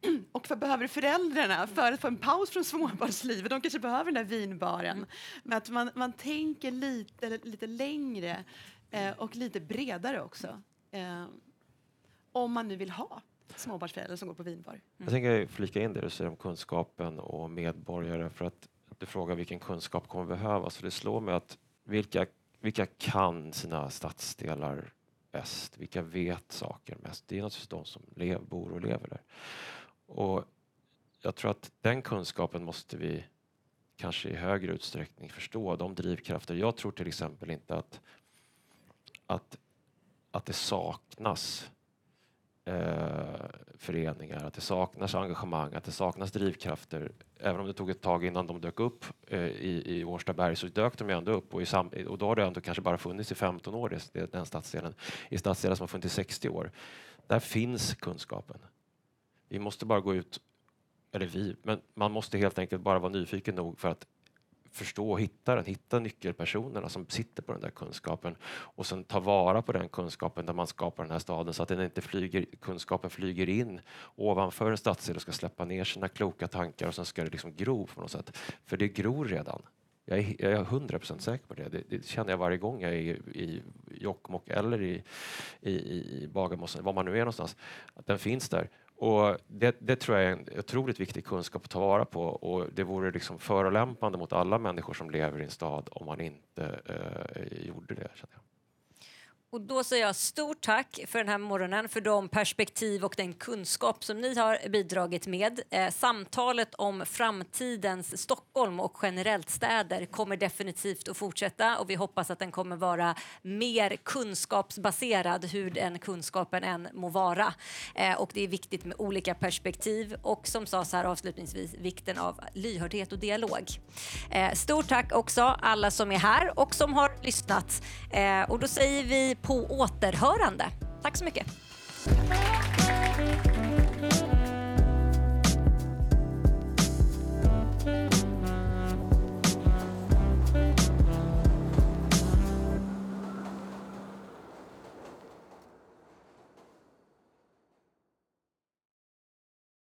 [CLEARS THROAT] Och vad behöver föräldrarna för att få en paus från småbarnslivet? De kanske behöver den där vinbaren. Men att man, man tänker lite, lite längre eh, och lite bredare också. Eh, om man nu vill ha småbarnsföräldrar som går på vinbar. Mm. Jag tänker flika in det du säger om kunskapen och medborgare för att du frågar vilken kunskap kommer behövas. det slår mig att vilka, vilka kan sina stadsdelar bäst? Vilka vet saker mest? Det är naturligtvis de som lev, bor och lever där. Och jag tror att den kunskapen måste vi kanske i högre utsträckning förstå, de drivkrafter. Jag tror till exempel inte att, att, att det saknas eh, föreningar, att det saknas engagemang, att det saknas drivkrafter. Även om det tog ett tag innan de dök upp eh, i, i Årstaberg så dök de ändå upp och, i sam och då har det ändå kanske bara funnits i 15 år, det, den stadsdelen. I stadsdelar som har funnits i 60 år. Där finns kunskapen. Vi måste bara gå ut eller vi, men man måste helt enkelt bara vara nyfiken nog för att förstå och hitta den, hitta nyckelpersonerna som sitter på den där kunskapen och sen ta vara på den kunskapen när man skapar den här staden så att den inte flyger, kunskapen flyger in ovanför en stadsdel och ska släppa ner sina kloka tankar och sen ska det liksom gro på något sätt. För det gror redan. Jag är, jag är 100% säker på det. det. det. känner jag varje gång jag är i, i Jokkmokk eller i, i, i Bagarmossen, var man nu är någonstans. Att den finns där. Och det, det, tror jag är en otroligt viktig kunskap att ta vara på och det vore liksom förolämpande mot alla människor som lever i en stad om man inte eh, gjorde det. Känner jag. Och då säger jag stort tack för den här morgonen, för de perspektiv och den kunskap som ni har bidragit med. Eh, samtalet om framtidens Stockholm och generellt städer kommer definitivt att fortsätta och vi hoppas att den kommer vara mer kunskapsbaserad, hur den kunskapen än må vara. Eh, och det är viktigt med olika perspektiv och som sades här avslutningsvis, vikten av lyhördhet och dialog. Eh, stort tack också alla som är här och som har lyssnat. Eh, och då säger vi på återhörande. Tack så mycket.